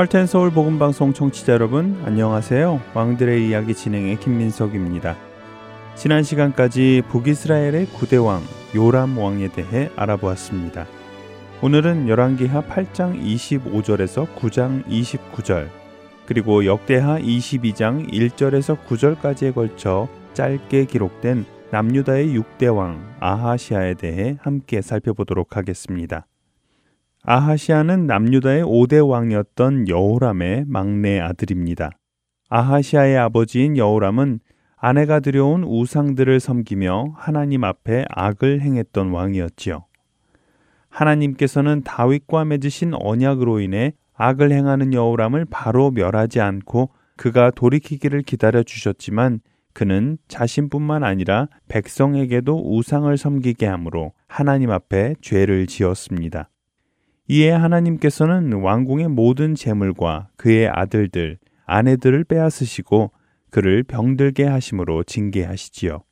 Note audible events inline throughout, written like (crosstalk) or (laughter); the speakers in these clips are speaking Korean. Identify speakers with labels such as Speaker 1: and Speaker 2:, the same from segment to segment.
Speaker 1: 할텐 서울 복음 방송 청취자 여러분 안녕하세요. 왕들의 이야기 진행의 김민석입니다. 지난 시간까지 북이스라엘의 구대 왕 요람 왕에 대해 알아보았습니다. 오늘은 열왕기하 8장 25절에서 9장 29절 그리고 역대하 22장 1절에서 9절까지에 걸쳐 짧게 기록된 남유다의 6대 왕 아하시아에 대해 함께 살펴보도록 하겠습니다. 아하시아는 남유다의 5대 왕이었던 여호람의 막내 아들입니다. 아하시아의 아버지인 여호람은 아내가 들여온 우상들을 섬기며 하나님 앞에 악을 행했던 왕이었지요. 하나님께서는 다윗과 맺으신 언약으로 인해 악을 행하는 여호람을 바로 멸하지 않고 그가 돌이키기를 기다려 주셨지만 그는 자신뿐만 아니라 백성에게도 우상을 섬기게 하므로 하나님 앞에 죄를 지었습니다. 이에 하나님께서는 왕궁의 모든 재물과 그의 아들들, 아내들을 빼앗으시고 그를 병들게 하심으로 징계하시지요.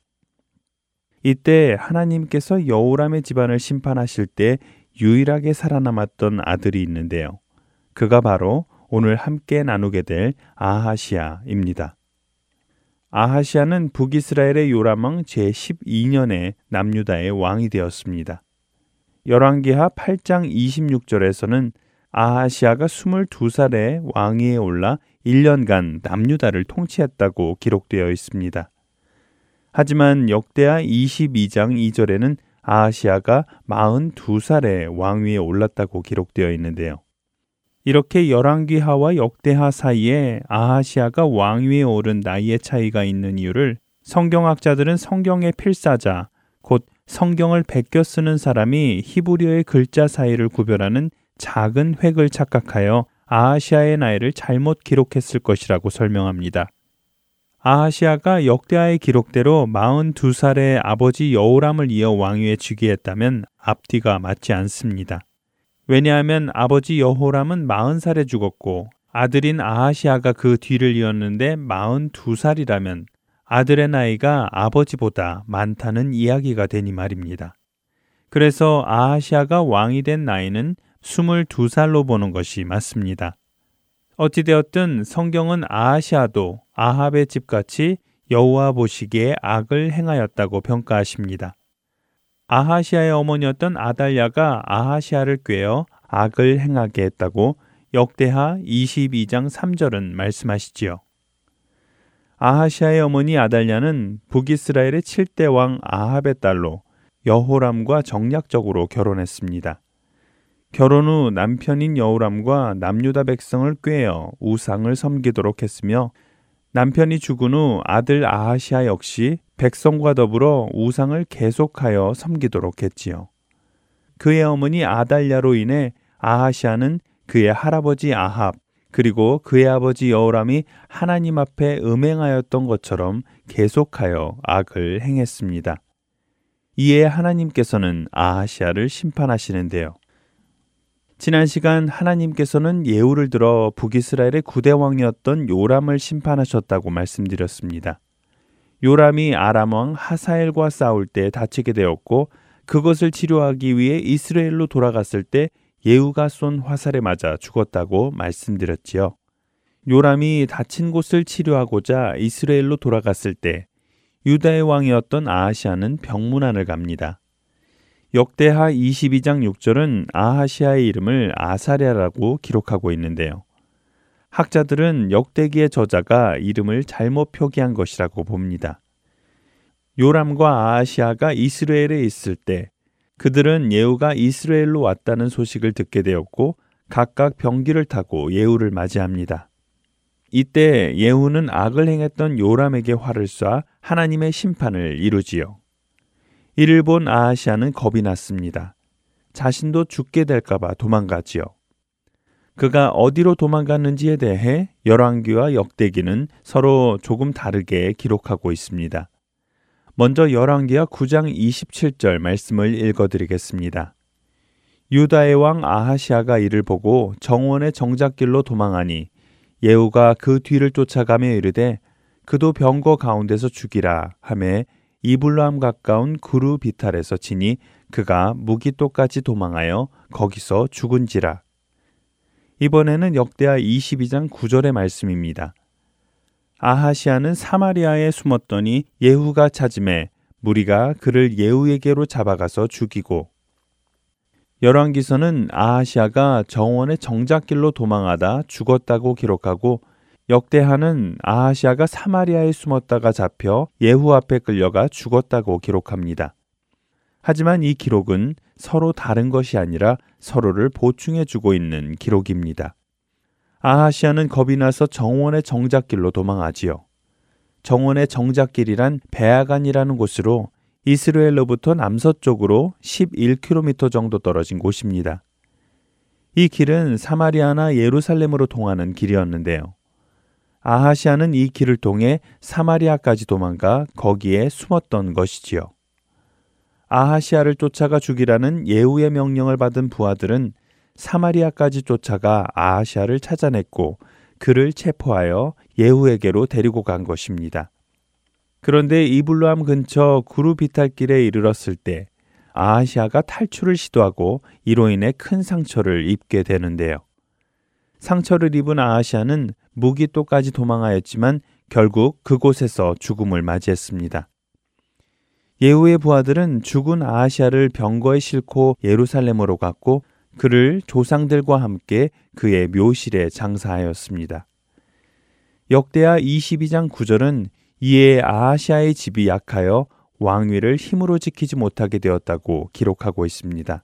Speaker 1: 이때 하나님께서 여우람의 집안을 심판하실 때 유일하게 살아남았던 아들이 있는데요. 그가 바로 오늘 함께 나누게 될 아하시아입니다. 아하시아는 북이스라엘의 요람 왕 제12년에 남유다의 왕이 되었습니다. 열왕기하 8장 26절에서는 아하시아가 22살에 왕위에 올라 1년간 남유다를 통치했다고 기록되어 있습니다. 하지만 역대하 22장 2절에는 아하시아가 42살에 왕위에 올랐다고 기록되어 있는데요. 이렇게 열왕기하와 역대하 사이에 아하시아가 왕위에 오른 나이의 차이가 있는 이유를 성경학자들은 성경의 필사자, 곧 성경을 베껴 쓰는 사람이 히브리어의 글자 사이를 구별하는 작은 획을 착각하여 아하시아의 나이를 잘못 기록했을 것이라고 설명합니다. 아하시아가 역대하의 기록대로 42살의 아버지 여호람을 이어 왕위에 즉위했다면 앞뒤가 맞지 않습니다. 왜냐하면 아버지 여호람은 40살에 죽었고 아들인 아하시아가 그 뒤를 이었는데 42살이라면 아들의 나이가 아버지보다 많다는 이야기가 되니 말입니다. 그래서 아하시아가 왕이 된 나이는 22살로 보는 것이 맞습니다. 어찌되었든 성경은 아하시아도 아합의 집같이 여호와 보시기에 악을 행하였다고 평가하십니다. 아하시아의 어머니였던 아달랴가 아하시아를 꾀어 악을 행하게 했다고 역대하 22장 3절은 말씀하시지요. 아하시아의 어머니 아달랴는 북이스라엘의 7대 왕 아합의 딸로 여호람과 정략적으로 결혼했습니다. 결혼 후 남편인 여호람과 남유다 백성을 꾀어 우상을 섬기도록 했으며 남편이 죽은 후 아들 아하시아 역시 백성과 더불어 우상을 계속하여 섬기도록 했지요. 그의 어머니 아달랴로 인해 아하시아는 그의 할아버지 아합 그리고 그의 아버지 여호람이 하나님 앞에 음행하였던 것처럼 계속하여 악을 행했습니다. 이에 하나님께서는 아하시아를 심판하시는데요. 지난 시간 하나님께서는 예우를 들어 북이스라엘의 구대 왕이었던 요람을 심판하셨다고 말씀드렸습니다. 요람이 아람 왕 하사엘과 싸울 때 다치게 되었고 그것을 치료하기 위해 이스라엘로 돌아갔을 때 예후가 쏜 화살에 맞아 죽었다고 말씀드렸지요. 요람이 다친 곳을 치료하고자 이스라엘로 돌아갔을 때 유다의 왕이었던 아하시아는 병문안을 갑니다. 역대하 22장 6절은 아하시아의 이름을 아사랴라고 기록하고 있는데요. 학자들은 역대기의 저자가 이름을 잘못 표기한 것이라고 봅니다. 요람과 아하시아가 이스라엘에 있을 때 그들은 예후가 이스라엘로 왔다는 소식을 듣게 되었고 각각 병기를 타고 예후를 맞이합니다. 이때 예후는 악을 행했던 요람에게 화를 쏴 하나님의 심판을 이루지요. 이를 본 아하시아는 겁이 났습니다. 자신도 죽게 될까봐 도망가지요. 그가 어디로 도망갔는지에 대해 열왕기와 역대기는 서로 조금 다르게 기록하고 있습니다. 먼저 열왕기와 9장 27절 말씀을 읽어 드리겠습니다. 유다의 왕 아하시아가 이를 보고 정원의 정작길로 도망하니 예후가 그 뒤를 쫓아가며 이르되 그도 병거 가운데서 죽이라 하매 이블람 가까운 구루 비탈에서 치니 그가 무기토까지 도망하여 거기서 죽은지라. 이번에는 역대하 22장 9절의 말씀입니다. 아하시아는 사마리아에 숨었더니 예후가 찾음에 무리가 그를 예후에게로 잡아가서 죽이고 열왕기서는 아하시아가 정원의 정작길로 도망하다 죽었다고 기록하고 역대하는 아하시아가 사마리아에 숨었다가 잡혀 예후 앞에 끌려가 죽었다고 기록합니다. 하지만 이 기록은 서로 다른 것이 아니라 서로를 보충해 주고 있는 기록입니다. 아하시아는 겁이 나서 정원의 정작길로 도망하지요. 정원의 정작길이란 베아간이라는 곳으로 이스라엘로부터 남서쪽으로 11km 정도 떨어진 곳입니다. 이 길은 사마리아나 예루살렘으로 통하는 길이었는데요. 아하시아는 이 길을 통해 사마리아까지 도망가 거기에 숨었던 것이지요. 아하시아를 쫓아가 죽이라는 예후의 명령을 받은 부하들은 사마리아까지 쫓아가 아하시아를 찾아냈고 그를 체포하여 예후에게로 데리고 간 것입니다. 그런데 이블루함 근처 구루비탈길에 이르렀을 때 아하시아가 탈출을 시도하고 이로 인해 큰 상처를 입게 되는데요. 상처를 입은 아하시아는 무기토까지 도망하였지만 결국 그곳에서 죽음을 맞이했습니다. 예후의 부하들은 죽은 아하시아를 병거에 싣고 예루살렘으로 갔고 그를 조상들과 함께 그의 묘실에 장사하였습니다. 역대하 22장 9절은 이에 아하시아의 집이 약하여 왕위를 힘으로 지키지 못하게 되었다고 기록하고 있습니다.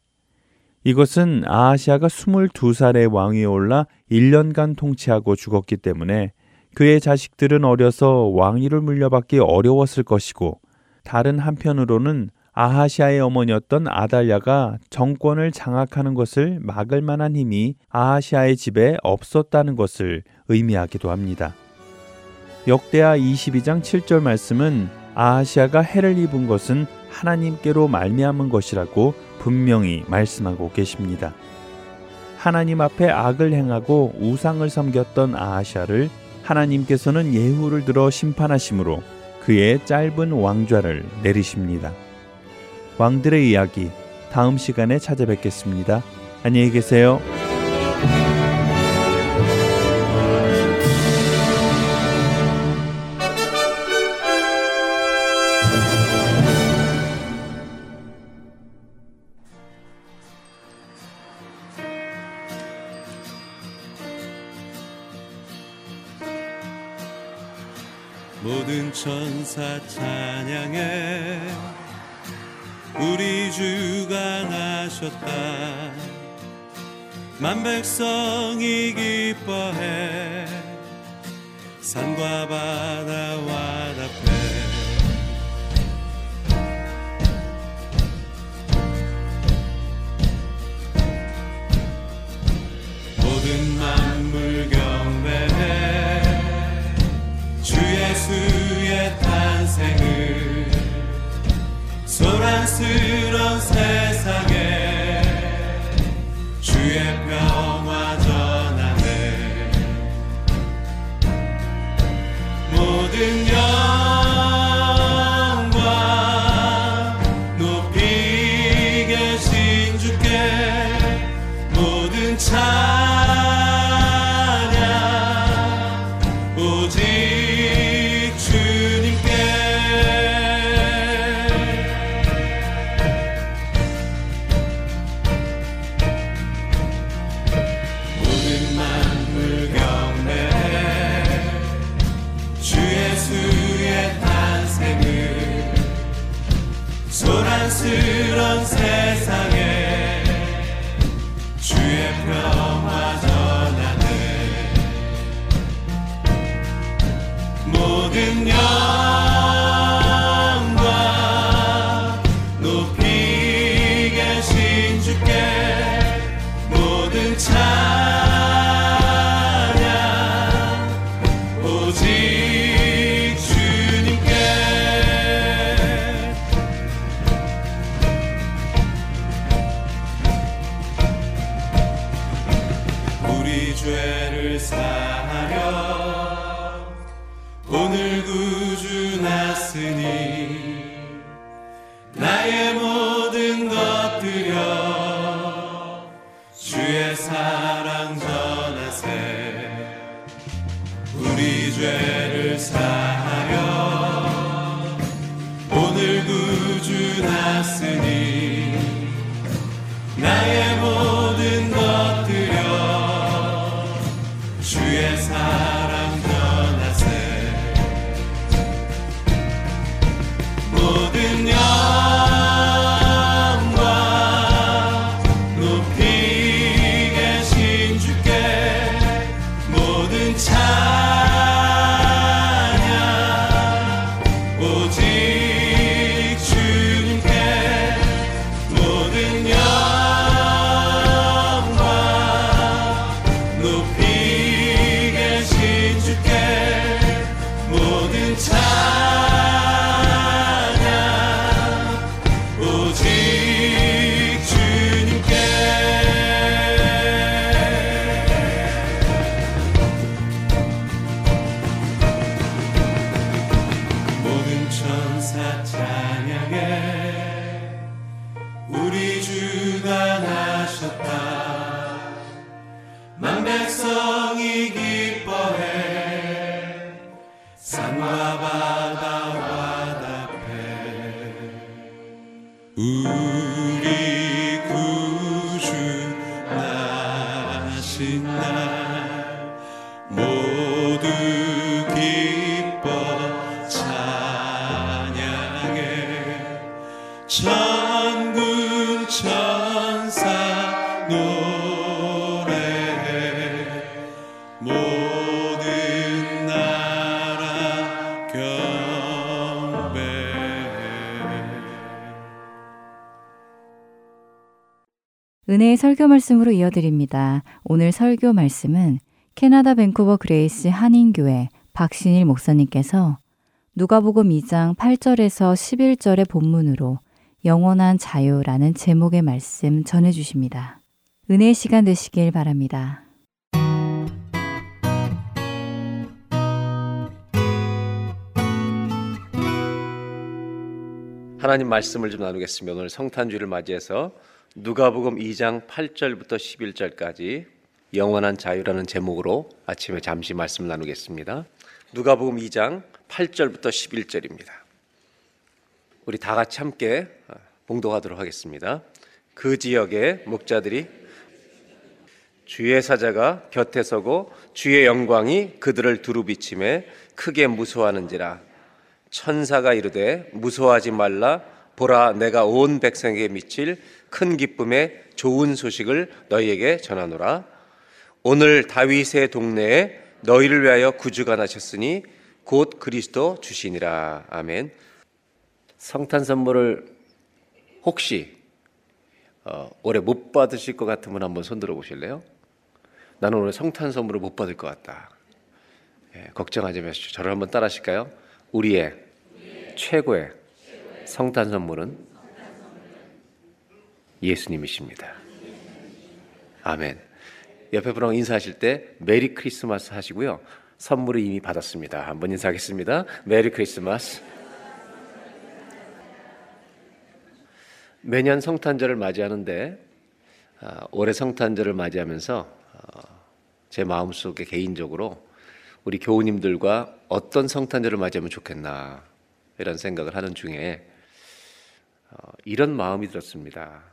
Speaker 1: 이것은 아하시아가 22살의 왕위에 올라 1년간 통치하고 죽었기 때문에 그의 자식들은 어려서 왕위를 물려받기 어려웠을 것이고 다른 한편으로는 아하시아의 어머니였던 아달랴가 정권을 장악하는 것을 막을 만한 힘이 아하시아의 집에 없었다는 것을 의미하기도 합니다. 역대하 22장 7절 말씀은 아하시아가 해를 입은 것은 하나님께로 말미암은 것이라고 분명히 말씀하고 계십니다. 하나님 앞에 악을 행하고 우상을 섬겼던 아하시아를 하나님께서는 예후를 들어 심판하심으로 그의 짧은 왕좌를 내리십니다. 왕들의 이야기 다음 시간에 찾아뵙겠습니다. 안녕히 계세요.
Speaker 2: 우
Speaker 3: 설교 말씀으로 이어드립니다. 오늘 설교 말씀은 캐나다 밴쿠버 그레이스 한인교회 박신일 목사님께서 누가복음 2장 8절에서 11절의 본문으로 영원한 자유라는 제목의 말씀 전해 주십니다. 은혜의 시간 되시길 바랍니다.
Speaker 4: 하나님 말씀을 좀 나누겠습니다. 오늘 성탄주를 맞이해서 누가복음 2장 8절부터 11절까지 영원한 자유라는 제목으로 아침에 잠시 말씀 나누겠습니다. 누가복음 2장 8절부터 11절입니다. 우리 다 같이 함께 봉독하도록 하겠습니다. 그 지역의 목자들이 주의 사자가 곁에 서고 주의 영광이 그들을 두루 비침에 크게 무서워하는지라 천사가 이르되 무서워하지 말라 보라 내가 온 백성에게 미칠 큰 기쁨의 좋은 소식을 너희에게 전하노라 오늘 다윗의 동네에 너희를 위하여 구주가 나셨으니 곧 그리스도 주시니라 아멘 성탄 선물을 혹시 어, 올해 못 받으실 것 같으면 한번 손 들어 보실래요? 나는 오늘 성탄 선물을 못 받을 것 같다. 예, 걱정하지 마시죠. 저를 한번 따라 하실까요? 우리의 최고의 성탄 선물은 예수님이십니다. 아멘. 옆에 분하고 인사하실 때 Merry Christmas 하시고요. 선물을 이미 받았습니다. 한번 인사하겠습니다. Merry Christmas. 매년 성탄절을 맞이하는데 아, 올해 성탄절을 맞이하면서 어, 제 마음속에 개인적으로 우리 교우님들과 어떤 성탄절을 맞이하면 좋겠나 이런 생각을 하는 중에 어, 이런 마음이 들었습니다.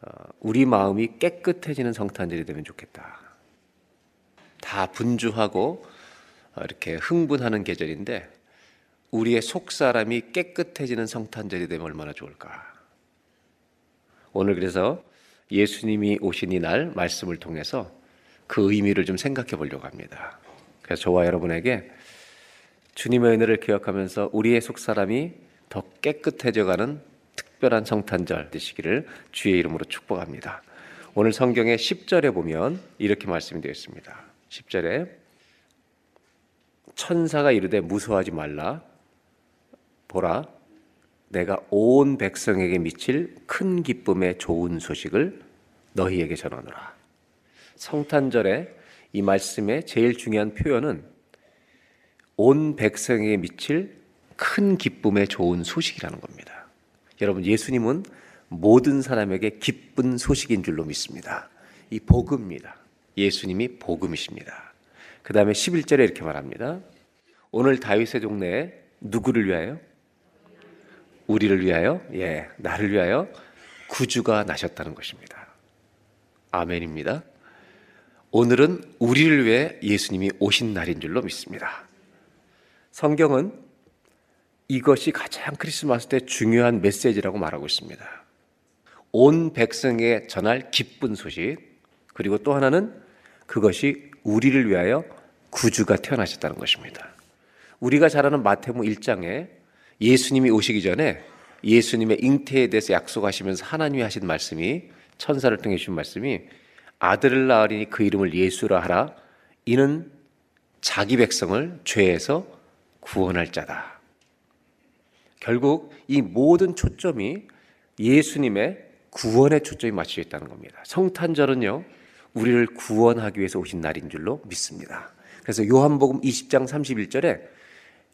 Speaker 4: 어, 우리 마음이 깨끗해지는 성탄절이 되면 좋겠다. 다 분주하고 어, 이렇게 흥분하는 계절인데 우리의 속 사람이 깨끗해지는 성탄절이 되면 얼마나 좋을까. 오늘 그래서 예수님이 오신 이날 말씀을 통해서 그 의미를 좀 생각해 보려고 합니다. 그래서 저와 여러분에게 주님의 은혜를 기억하면서 우리의 속 사람이 더 깨끗해져가는 특별한 성탄절 되시기를 주의 이름으로 축복합니다. 오늘 성경의 10절에 보면 이렇게 말씀이 되어 있습니다. 10절에 천사가 이르되 무서워하지 말라 보라 내가 온 백성에게 미칠 큰 기쁨의 좋은 소식을 너희에게 전하노라. 성탄절에 이 말씀의 제일 중요한 표현은 온 백성에게 미칠 큰 기쁨의 좋은 소식이라는 겁니다. 여러분, 예수님은 모든 사람에게 기쁜 소식인 줄로 믿습니다. 이 복음입니다. 예수님이 복음이십니다. 그 다음에 11절에 이렇게 말합니다. 오늘 다윗의 종래에 누구를 위하여? 우리를 위하여? 예, 나를 위하여 구주가 나셨다는 것입니다. 아멘입니다. 오늘은 우리를 위해 예수님이 오신 날인 줄로 믿습니다. 성경은 이것이 가장 크리스마스 때 중요한 메시지라고 말하고 있습니다. 온 백성에 전할 기쁜 소식, 그리고 또 하나는 그것이 우리를 위하여 구주가 태어나셨다는 것입니다. 우리가 잘 아는 마태복음 1장에 예수님이 오시기 전에 예수님의 잉태에 대해서 약속하시면서 하나님이 하신 말씀이 천사를 통해 주신 말씀이 아들을 낳으리니 그 이름을 예수라 하라 이는 자기 백성을 죄에서 구원할 자다. 결국 이 모든 초점이 예수님의 구원의 초점이 맞춰져 있다는 겁니다. 성탄절은요, 우리를 구원하기 위해서 오신 날인 줄로 믿습니다. 그래서 요한복음 20장 31절에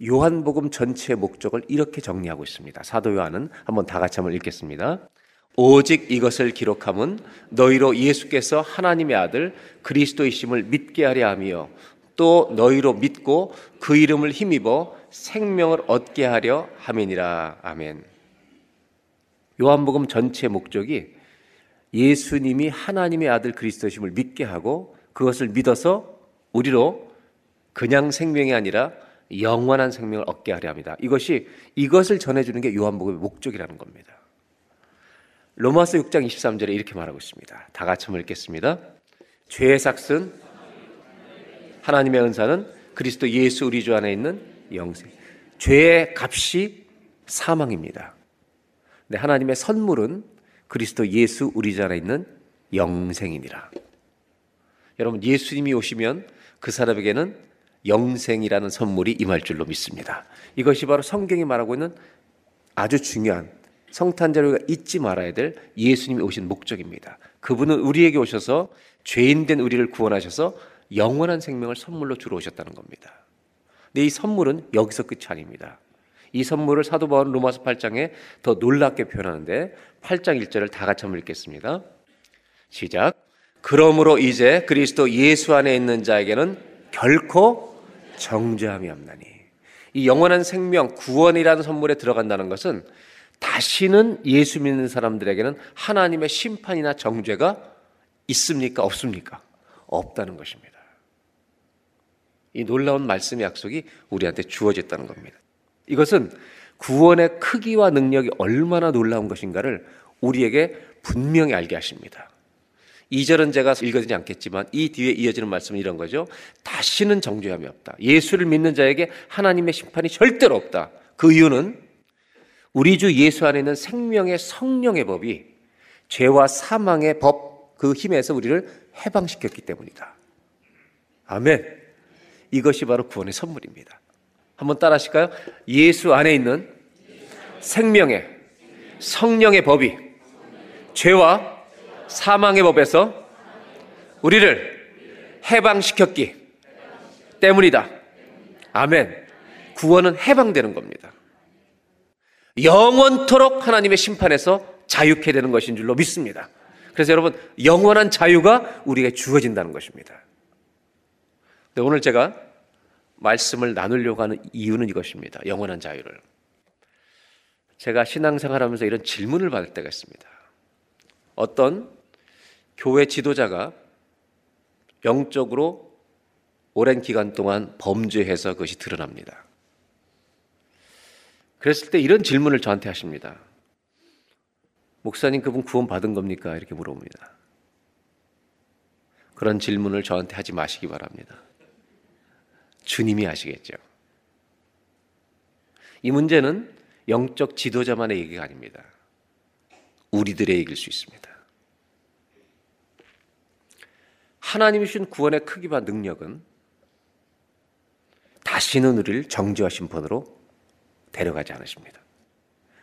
Speaker 4: 요한복음 전체의 목적을 이렇게 정리하고 있습니다. 사도 요한은 한번 다 같이 한번 읽겠습니다. 오직 이것을 기록함은 너희로 예수께서 하나님의 아들 그리스도이심을 믿게 하려 함이요 또 너희로 믿고 그 이름을 힘입어 생명을 얻게 하려 함이니라 아멘. 요한복음 전체 목적이 예수님이 하나님의 아들 그리스도심을 믿게 하고 그것을 믿어서 우리로 그냥 생명이 아니라 영원한 생명을 얻게 하려 합니다. 이것이 이것을 전해주는 게 요한복음의 목적이라는 겁니다. 로마서 6장 23절에 이렇게 말하고 있습니다. 다 같이 한번 읽겠습니다. 죄의 삭은 하나님의 은사는 그리스도 예수 우리 주 안에 있는 영생. 죄의 값이 사망입니다. 근데 하나님의 선물은 그리스도 예수 우리 주 안에 있는 영생이니라. 여러분 예수님이 오시면 그 사람에게는 영생이라는 선물이 임할 줄로 믿습니다. 이것이 바로 성경이 말하고 있는 아주 중요한 성탄절을 잊지 말아야 될 예수님이 오신 목적입니다. 그분은 우리에게 오셔서 죄인 된 우리를 구원하셔서 영원한 생명을 선물로 주러 오셨다는 겁니다. 근데 이 선물은 여기서 끝이 아닙니다. 이 선물을 사도 바울은 로마서 8장에 더 놀랍게 표현하는데 8장 1절을 다 같이 한번 읽겠습니다. 시작. 그러므로 이제 그리스도 예수 안에 있는 자에게는 결코 정죄함이 없나니. 이 영원한 생명, 구원이라는 선물에 들어간다는 것은 다시는 예수 믿는 사람들에게는 하나님의 심판이나 정죄가 있습니까? 없습니까? 없다는 것입니다. 이 놀라운 말씀의 약속이 우리한테 주어졌다는 겁니다. 이것은 구원의 크기와 능력이 얼마나 놀라운 것인가를 우리에게 분명히 알게 하십니다. 2절은 제가 읽어드리지 않겠지만 이 뒤에 이어지는 말씀은 이런 거죠. 다시는 정죄함이 없다. 예수를 믿는 자에게 하나님의 심판이 절대로 없다. 그 이유는 우리 주 예수 안에 있는 생명의 성령의 법이 죄와 사망의 법 그 힘에서 우리를 해방시켰기 때문이다. 아멘. 이것이 바로 구원의 선물입니다. 한번 따라 하실까요? 예수 안에 있는 생명의 성령의 법이 죄와 사망의 법에서 우리를 해방시켰기 때문이다. 아멘. 구원은 해방되는 겁니다. 영원토록 하나님의 심판에서 자유케 되는 것인 줄로 믿습니다. 그래서 여러분, 영원한 자유가 우리에게 주어진다는 것입니다. 네, 오늘 제가 말씀을 나누려고 하는 이유는 이것입니다. 영원한 자유를. 제가 신앙생활 하면서 이런 질문을 받을 때가 있습니다. 어떤 교회 지도자가 영적으로 오랜 기간 동안 범죄해서 그것이 드러납니다. 그랬을 때 이런 질문을 저한테 하십니다. 목사님 그분 구원 받은 겁니까? 이렇게 물어봅니다. 그런 질문을 저한테 하지 마시기 바랍니다. 주님이 아시겠죠. 이 문제는 영적 지도자만의 얘기가 아닙니다. 우리들의 얘기일 수 있습니다. 하나님이 주신 구원의 크기와 능력은 다시는 우리를 정죄하신 분으로 데려가지 않으십니다.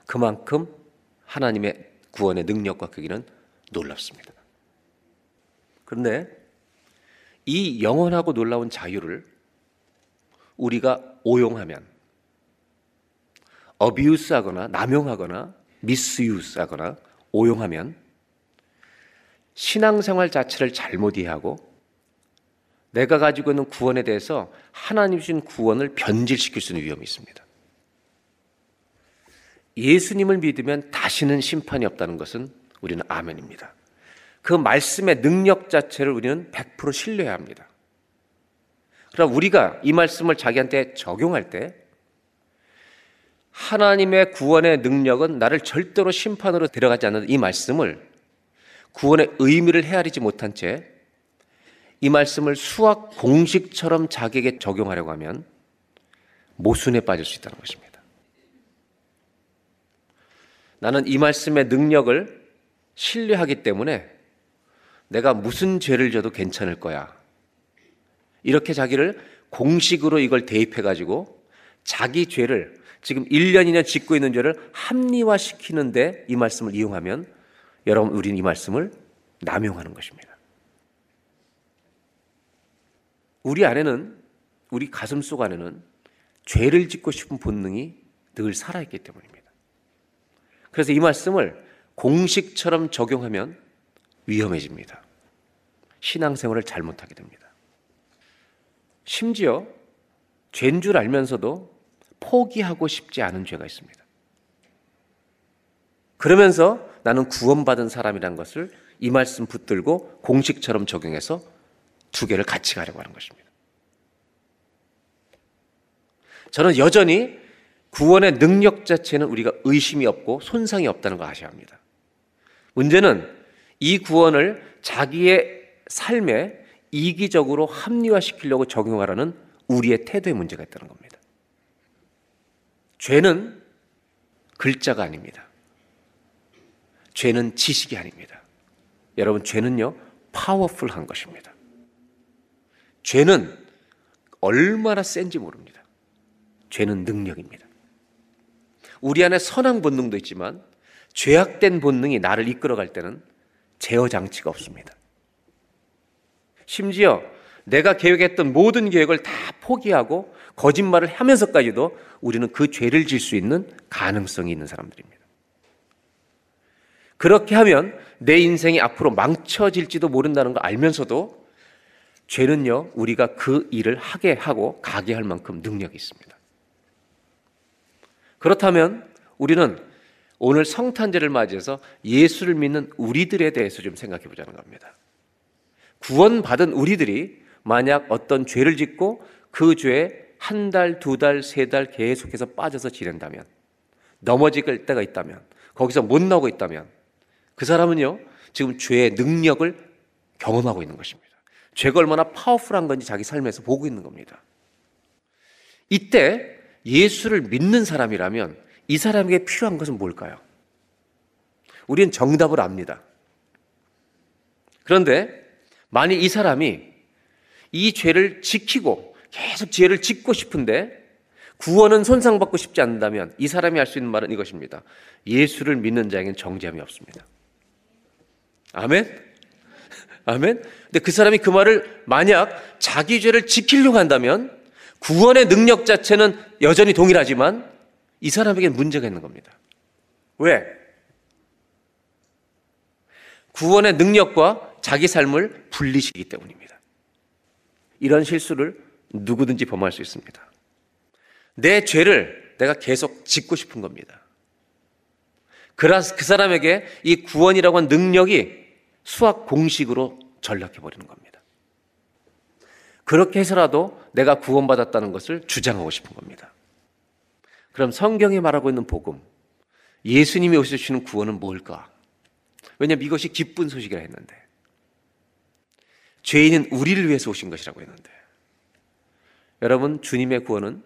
Speaker 4: 그만큼 하나님의 구원의 능력과 크기는 놀랍습니다. 그런데 이 영원하고 놀라운 자유를 우리가 오용하면 어비우스하거나 남용하거나 미스유스하거나 오용하면 신앙생활 자체를 잘못 이해하고 내가 가지고 있는 구원에 대해서 하나님 주신 구원을 변질시킬 수 있는 위험이 있습니다. 예수님을 믿으면 다시는 심판이 없다는 것은 우리는 아멘입니다. 그 말씀의 능력 자체를 우리는 100% 신뢰해야 합니다. 그럼 우리가 이 말씀을 자기한테 적용할 때 하나님의 구원의 능력은 나를 절대로 심판으로 데려가지 않는 이 말씀을 구원의 의미를 헤아리지 못한 채 이 말씀을 수학 공식처럼 자기에게 적용하려고 하면 모순에 빠질 수 있다는 것입니다. 나는 이 말씀의 능력을 신뢰하기 때문에 내가 무슨 죄를 져도 괜찮을 거야. 이렇게 자기를 공식으로 이걸 대입해 가지고 자기 죄를 지금 1년, 2년 짓고 있는 죄를 합리화시키는데 이 말씀을 이용하면 여러분 우리는 이 말씀을 남용하는 것입니다. 우리 안에는 우리 가슴 속 안에는 죄를 짓고 싶은 본능이 늘 살아있기 때문입니다. 그래서 이 말씀을 공식처럼 적용하면 위험해집니다. 신앙생활을 잘못하게 됩니다. 심지어 죄인 줄 알면서도 포기하고 싶지 않은 죄가 있습니다. 그러면서 나는 구원받은 사람이란 것을 이 말씀 붙들고 공식처럼 적용해서 두 개를 같이 가려고 하는 것입니다. 저는 여전히 구원의 능력 자체는 우리가 의심이 없고 손상이 없다는 걸 아셔야 합니다. 문제는 이 구원을 자기의 삶에 이기적으로 합리화시키려고 적용하라는 우리의 태도의 문제가 있다는 겁니다. 죄는 글자가 아닙니다. 죄는 지식이 아닙니다. 여러분, 죄는요, 파워풀한 것입니다. 죄는 얼마나 센지 모릅니다. 죄는 능력입니다. 우리 안에 선한 본능도 있지만 죄악된 본능이 나를 이끌어갈 때는 제어 장치가 없습니다. 심지어 내가 계획했던 모든 계획을 다 포기하고 거짓말을 하면서까지도 우리는 그 죄를 질 수 있는 가능성이 있는 사람들입니다. 그렇게 하면 내 인생이 앞으로 망쳐질지도 모른다는 걸 알면서도 죄는요, 우리가 그 일을 하게 하고 가게 할 만큼 능력이 있습니다. 그렇다면 우리는 오늘 성탄제를 맞이해서 예수를 믿는 우리들에 대해서 좀 생각해 보자는 겁니다. 구원받은 우리들이 만약 어떤 죄를 짓고 그 죄에 한 달, 두 달, 세 달 계속해서 빠져서 지낸다면, 넘어질 때가 있다면, 거기서 못 나오고 있다면, 그 사람은요, 지금 죄의 능력을 경험하고 있는 것입니다. 죄가 얼마나 파워풀한 건지 자기 삶에서 보고 있는 겁니다. 이때 예수를 믿는 사람이라면 이 사람에게 필요한 것은 뭘까요? 우리는 정답을 압니다. 그런데 만일 이 사람이 이 죄를 지키고 계속 죄를 짓고 싶은데 구원은 손상받고 싶지 않는다면 이 사람이 할 수 있는 말은 이것입니다. 예수를 믿는 자에게는 정죄함이 없습니다. 아멘? (laughs) 아멘? 근데 그 사람이 그 말을 만약 자기 죄를 지키려고 한다면 구원의 능력 자체는 여전히 동일하지만 이 사람에게는 문제가 있는 겁니다. 왜? 구원의 능력과 자기 삶을 분리시기 때문입니다. 이런 실수를 누구든지 범할 수 있습니다. 내 죄를 내가 계속 짓고 싶은 겁니다. 그래서 그 사람에게 이 구원이라고 한 능력이 수학 공식으로 전락해 버리는 겁니다. 그렇게 해서라도 내가 구원받았다는 것을 주장하고 싶은 겁니다. 그럼 성경이 말하고 있는 복음, 예수님이 오셔주시는 구원은 뭘까? 왜냐하면 이것이 기쁜 소식이라 했는데, 죄인은 우리를 위해서 오신 것이라고 했는데, 여러분, 주님의 구원은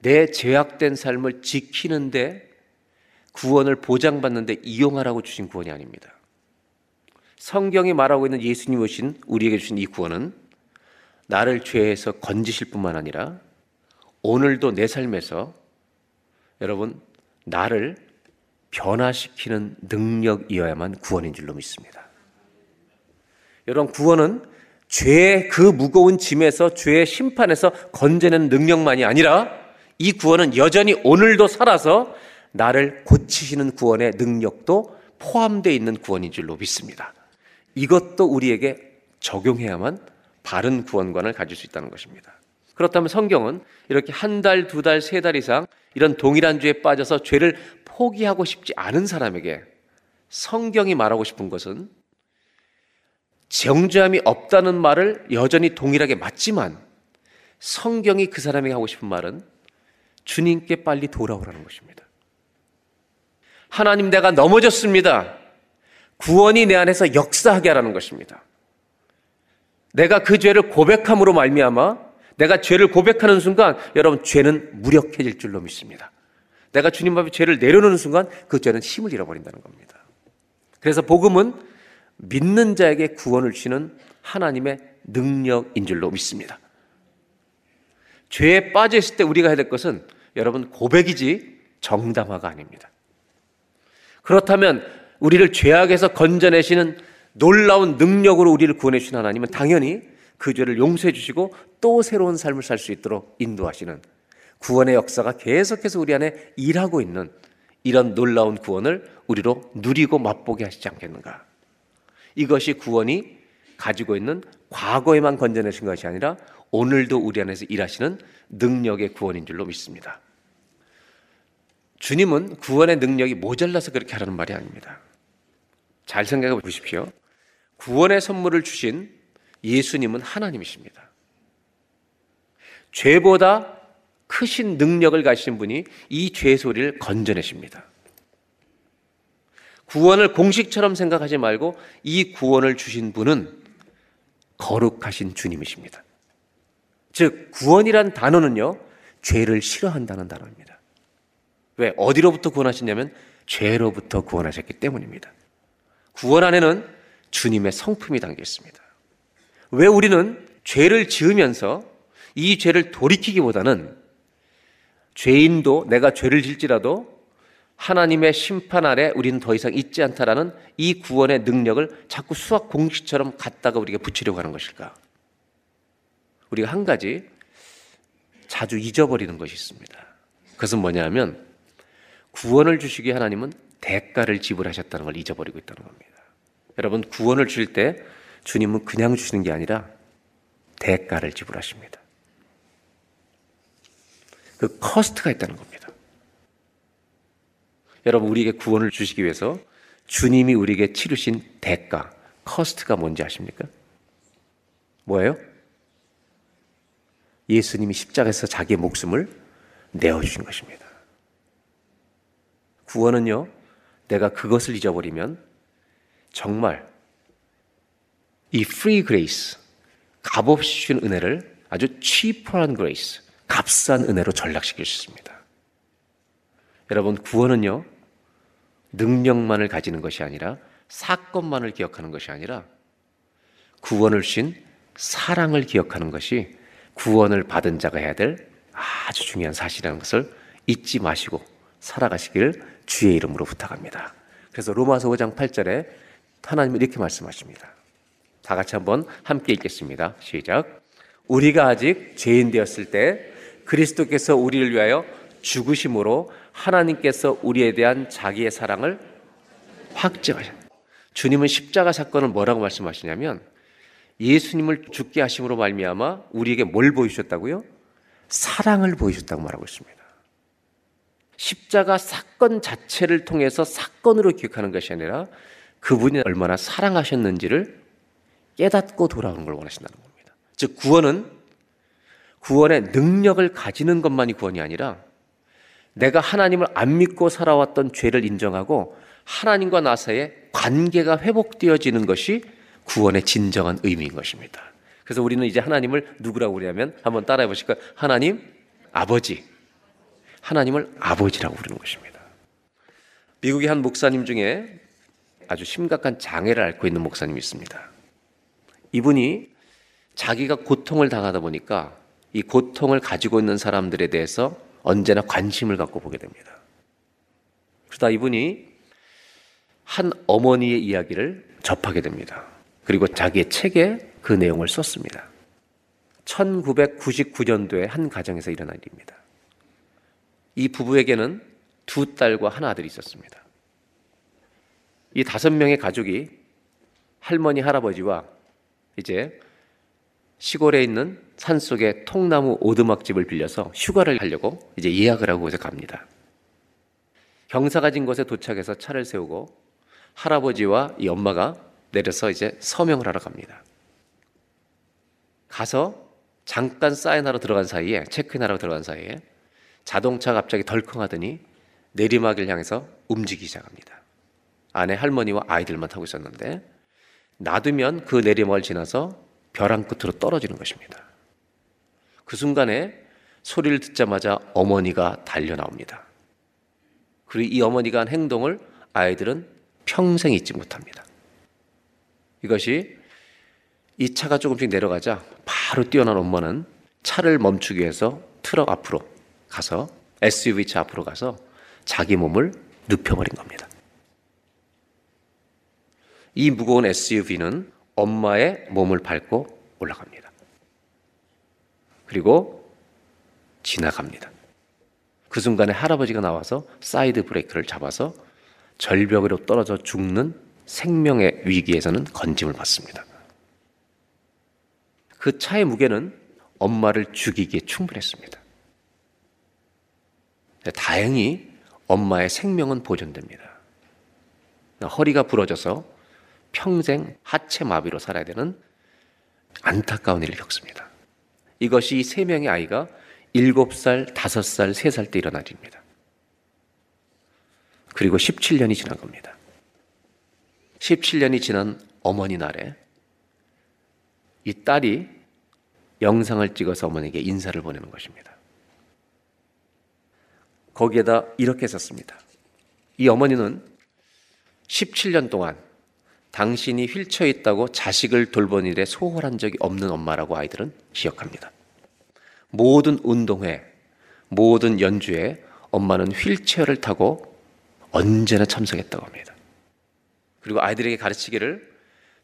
Speaker 4: 내 죄악된 삶을 지키는데 구원을 보장받는데 이용하라고 주신 구원이 아닙니다. 성경이 말하고 있는 예수님 오신 우리에게 주신 이 구원은 나를 죄에서 건지실 뿐만 아니라 오늘도 내 삶에서 여러분 나를 변화시키는 능력이어야만 구원인 줄로 믿습니다. 여러분 구원은 죄의 그 무거운 짐에서 죄의 심판에서 건져내는 능력만이 아니라 이 구원은 여전히 오늘도 살아서 나를 고치시는 구원의 능력도 포함되어 있는 구원인 줄로 믿습니다. 이것도 우리에게 적용해야만 바른 구원관을 가질 수 있다는 것입니다. 그렇다면 성경은 이렇게 한 달, 두 달, 세 달 이상 이런 동일한 죄에 빠져서 죄를 포기하고 싶지 않은 사람에게 성경이 말하고 싶은 것은 정죄함이 없다는 말을 여전히 동일하게 맞지만 성경이 그 사람에게 하고 싶은 말은 주님께 빨리 돌아오라는 것입니다. 하나님 내가 넘어졌습니다. 구원이 내 안에서 역사하게 하라는 것입니다. 내가 그 죄를 고백함으로 말미암아 내가 죄를 고백하는 순간 여러분 죄는 무력해질 줄로 믿습니다. 내가 주님 앞에 죄를 내려놓는 순간 그 죄는 힘을 잃어버린다는 겁니다. 그래서 복음은 믿는 자에게 구원을 주시는 하나님의 능력인 줄로 믿습니다. 죄에 빠져 있을 때 우리가 해야 될 것은 여러분 고백이지 정담화가 아닙니다. 그렇다면 우리를 죄악에서 건져내시는 놀라운 능력으로 우리를 구원해 주신 하나님은 당연히 그 죄를 용서해 주시고 또 새로운 삶을 살 수 있도록 인도하시는 구원의 역사가 계속해서 우리 안에 일하고 있는 이런 놀라운 구원을 우리로 누리고 맛보게 하시지 않겠는가? 이것이 구원이 가지고 있는 과거에만 건져내신 것이 아니라 오늘도 우리 안에서 일하시는 능력의 구원인 줄로 믿습니다. 주님은 구원의 능력이 모자라서 그렇게 하라는 말이 아닙니다. 잘 생각해 보십시오. 구원의 선물을 주신 예수님은 하나님이십니다. 죄보다 크신 능력을 가지신 분이 이 죄 소리를 건져내십니다. 구원을 공식처럼 생각하지 말고 이 구원을 주신 분은 거룩하신 주님이십니다. 즉, 구원이란 단어는요, 죄를 싫어한다는 단어입니다. 왜? 어디로부터 구원하셨냐면, 죄로부터 구원하셨기 때문입니다. 구원 안에는 주님의 성품이 담겨 있습니다. 왜 우리는 죄를 지으면서 이 죄를 돌이키기보다는 죄인도 내가 죄를 질지라도 하나님의 심판 아래 우리는 더 이상 있지 않다라는 이 구원의 능력을 자꾸 수학 공식처럼 갖다가 우리가 붙이려고 하는 것일까? 우리가 한 가지 자주 잊어버리는 것이 있습니다. 그것은 뭐냐면 구원을 주시기 하나님은 대가를 지불하셨다는 걸 잊어버리고 있다는 겁니다. 여러분 구원을 주실 때 주님은 그냥 주시는 게 아니라 대가를 지불하십니다. 그 커스트가 있다는 겁니다. 여러분 우리에게 구원을 주시기 위해서 주님이 우리에게 치르신 대가, 커스트가 뭔지 아십니까? 뭐예요? 예수님이 십자가에서 자기의 목숨을 내어주신 것입니다. 구원은요, 내가 그것을 잊어버리면 정말 이 free grace, 값없이 주신 은혜를 아주 cheaper한 grace, 값싼 은혜로 전락시킬 수 있습니다. 여러분, 구원은요, 능력만을 가지는 것이 아니라 사건만을 기억하는 것이 아니라 구원을 주신 사랑을 기억하는 것이 구원을 받은 자가 해야 될 아주 중요한 사실이라는 것을 잊지 마시고 살아가시길 주의 이름으로 부탁합니다. 그래서 로마서 5장 8절에 하나님은 이렇게 말씀하십니다. 다 같이 한번 함께 읽겠습니다. 시작. 우리가 아직 죄인 되었을 때 그리스도께서 우리를 위하여 죽으심으로 하나님께서 우리에 대한 자기의 사랑을 확증하셨. 주님은 십자가 사건을 뭐라고 말씀하시냐면 예수님을 죽게 하심으로 말미암아 우리에게 뭘 보이셨다고요? 사랑을 보이셨다고 말하고 있습니다. 십자가 사건 자체를 통해서 사건으로 기억하는 것이 아니라 그분이 얼마나 사랑하셨는지를 깨닫고 돌아오는 걸 원하신다는 겁니다. 즉 구원은 구원의 능력을 가지는 것만이 구원이 아니라 내가 하나님을 안 믿고 살아왔던 죄를 인정하고 하나님과 나 사이의 관계가 회복되어지는 것이 구원의 진정한 의미인 것입니다. 그래서 우리는 이제 하나님을 누구라고 그러냐면 한번 따라해 보실까요? 하나님 아버지. 하나님을 아버지라고 부르는 것입니다. 미국의 한 목사님 중에 아주 심각한 장애를 앓고 있는 목사님이 있습니다. 이분이 자기가 고통을 당하다 보니까 이 고통을 가지고 있는 사람들에 대해서 언제나 관심을 갖고 보게 됩니다. 그러다 이분이 한 어머니의 이야기를 접하게 됩니다. 그리고 자기의 책에 그 내용을 썼습니다. 1999년도에 한 가정에서 일어난 일입니다. 이 부부에게는 두 딸과 한 아들이 있었습니다. 이 다섯 명의 가족이 할머니, 할아버지와 이제 시골에 있는 산속의 통나무 오두막집을 빌려서 휴가를 하려고 이제 예약을 하고 이제 갑니다. 경사가 진 곳에 도착해서 차를 세우고 할아버지와 이 엄마가 내려서 이제 서명을 하러 갑니다. 가서 잠깐 사인하러 들어간 사이에 체크인하러 들어간 사이에 자동차가 갑자기 덜컹하더니 내리막을 향해서 움직이기 시작합니다. 안에 할머니와 아이들만 타고 있었는데 놔두면 그 내리막을 지나서 벼랑 끝으로 떨어지는 것입니다. 그 순간에 소리를 듣자마자 어머니가 달려 나옵니다. 그리고 이 어머니가 한 행동을 아이들은 평생 잊지 못합니다. 이것이 이 차가 조금씩 내려가자 바로 뛰어난 엄마는 차를 멈추기 위해서 트럭 앞으로 가서 SUV 차 앞으로 가서 자기 몸을 눕혀버린 겁니다. 이 무거운 SUV는 엄마의 몸을 밟고 올라갑니다. 그리고 지나갑니다. 그 순간에 할아버지가 나와서 사이드 브레이크를 잡아서 절벽으로 떨어져 죽는 생명의 위기에서는 건짐을 받습니다. 그 차의 무게는 엄마를 죽이기에 충분했습니다. 다행히 엄마의 생명은 보존됩니다. 허리가 부러져서 평생 하체 마비로 살아야 되는 안타까운 일을 겪습니다. 이것이 세 명의 아이가 7살, 5살, 3살 때 일어난 일입니다. 그리고 17년이 지난 겁니다. 17년이 지난 어머니 날에 이 딸이 영상을 찍어서 어머니에게 인사를 보내는 것입니다. 거기에다 이렇게 썼습니다. 이 어머니는 17년 동안 당신이 휠체어 있다고 자식을 돌본 일에 소홀한 적이 없는 엄마라고 아이들은 기억합니다. 모든 운동회, 모든 연주에 엄마는 휠체어를 타고 언제나 참석했다고 합니다. 그리고 아이들에게 가르치기를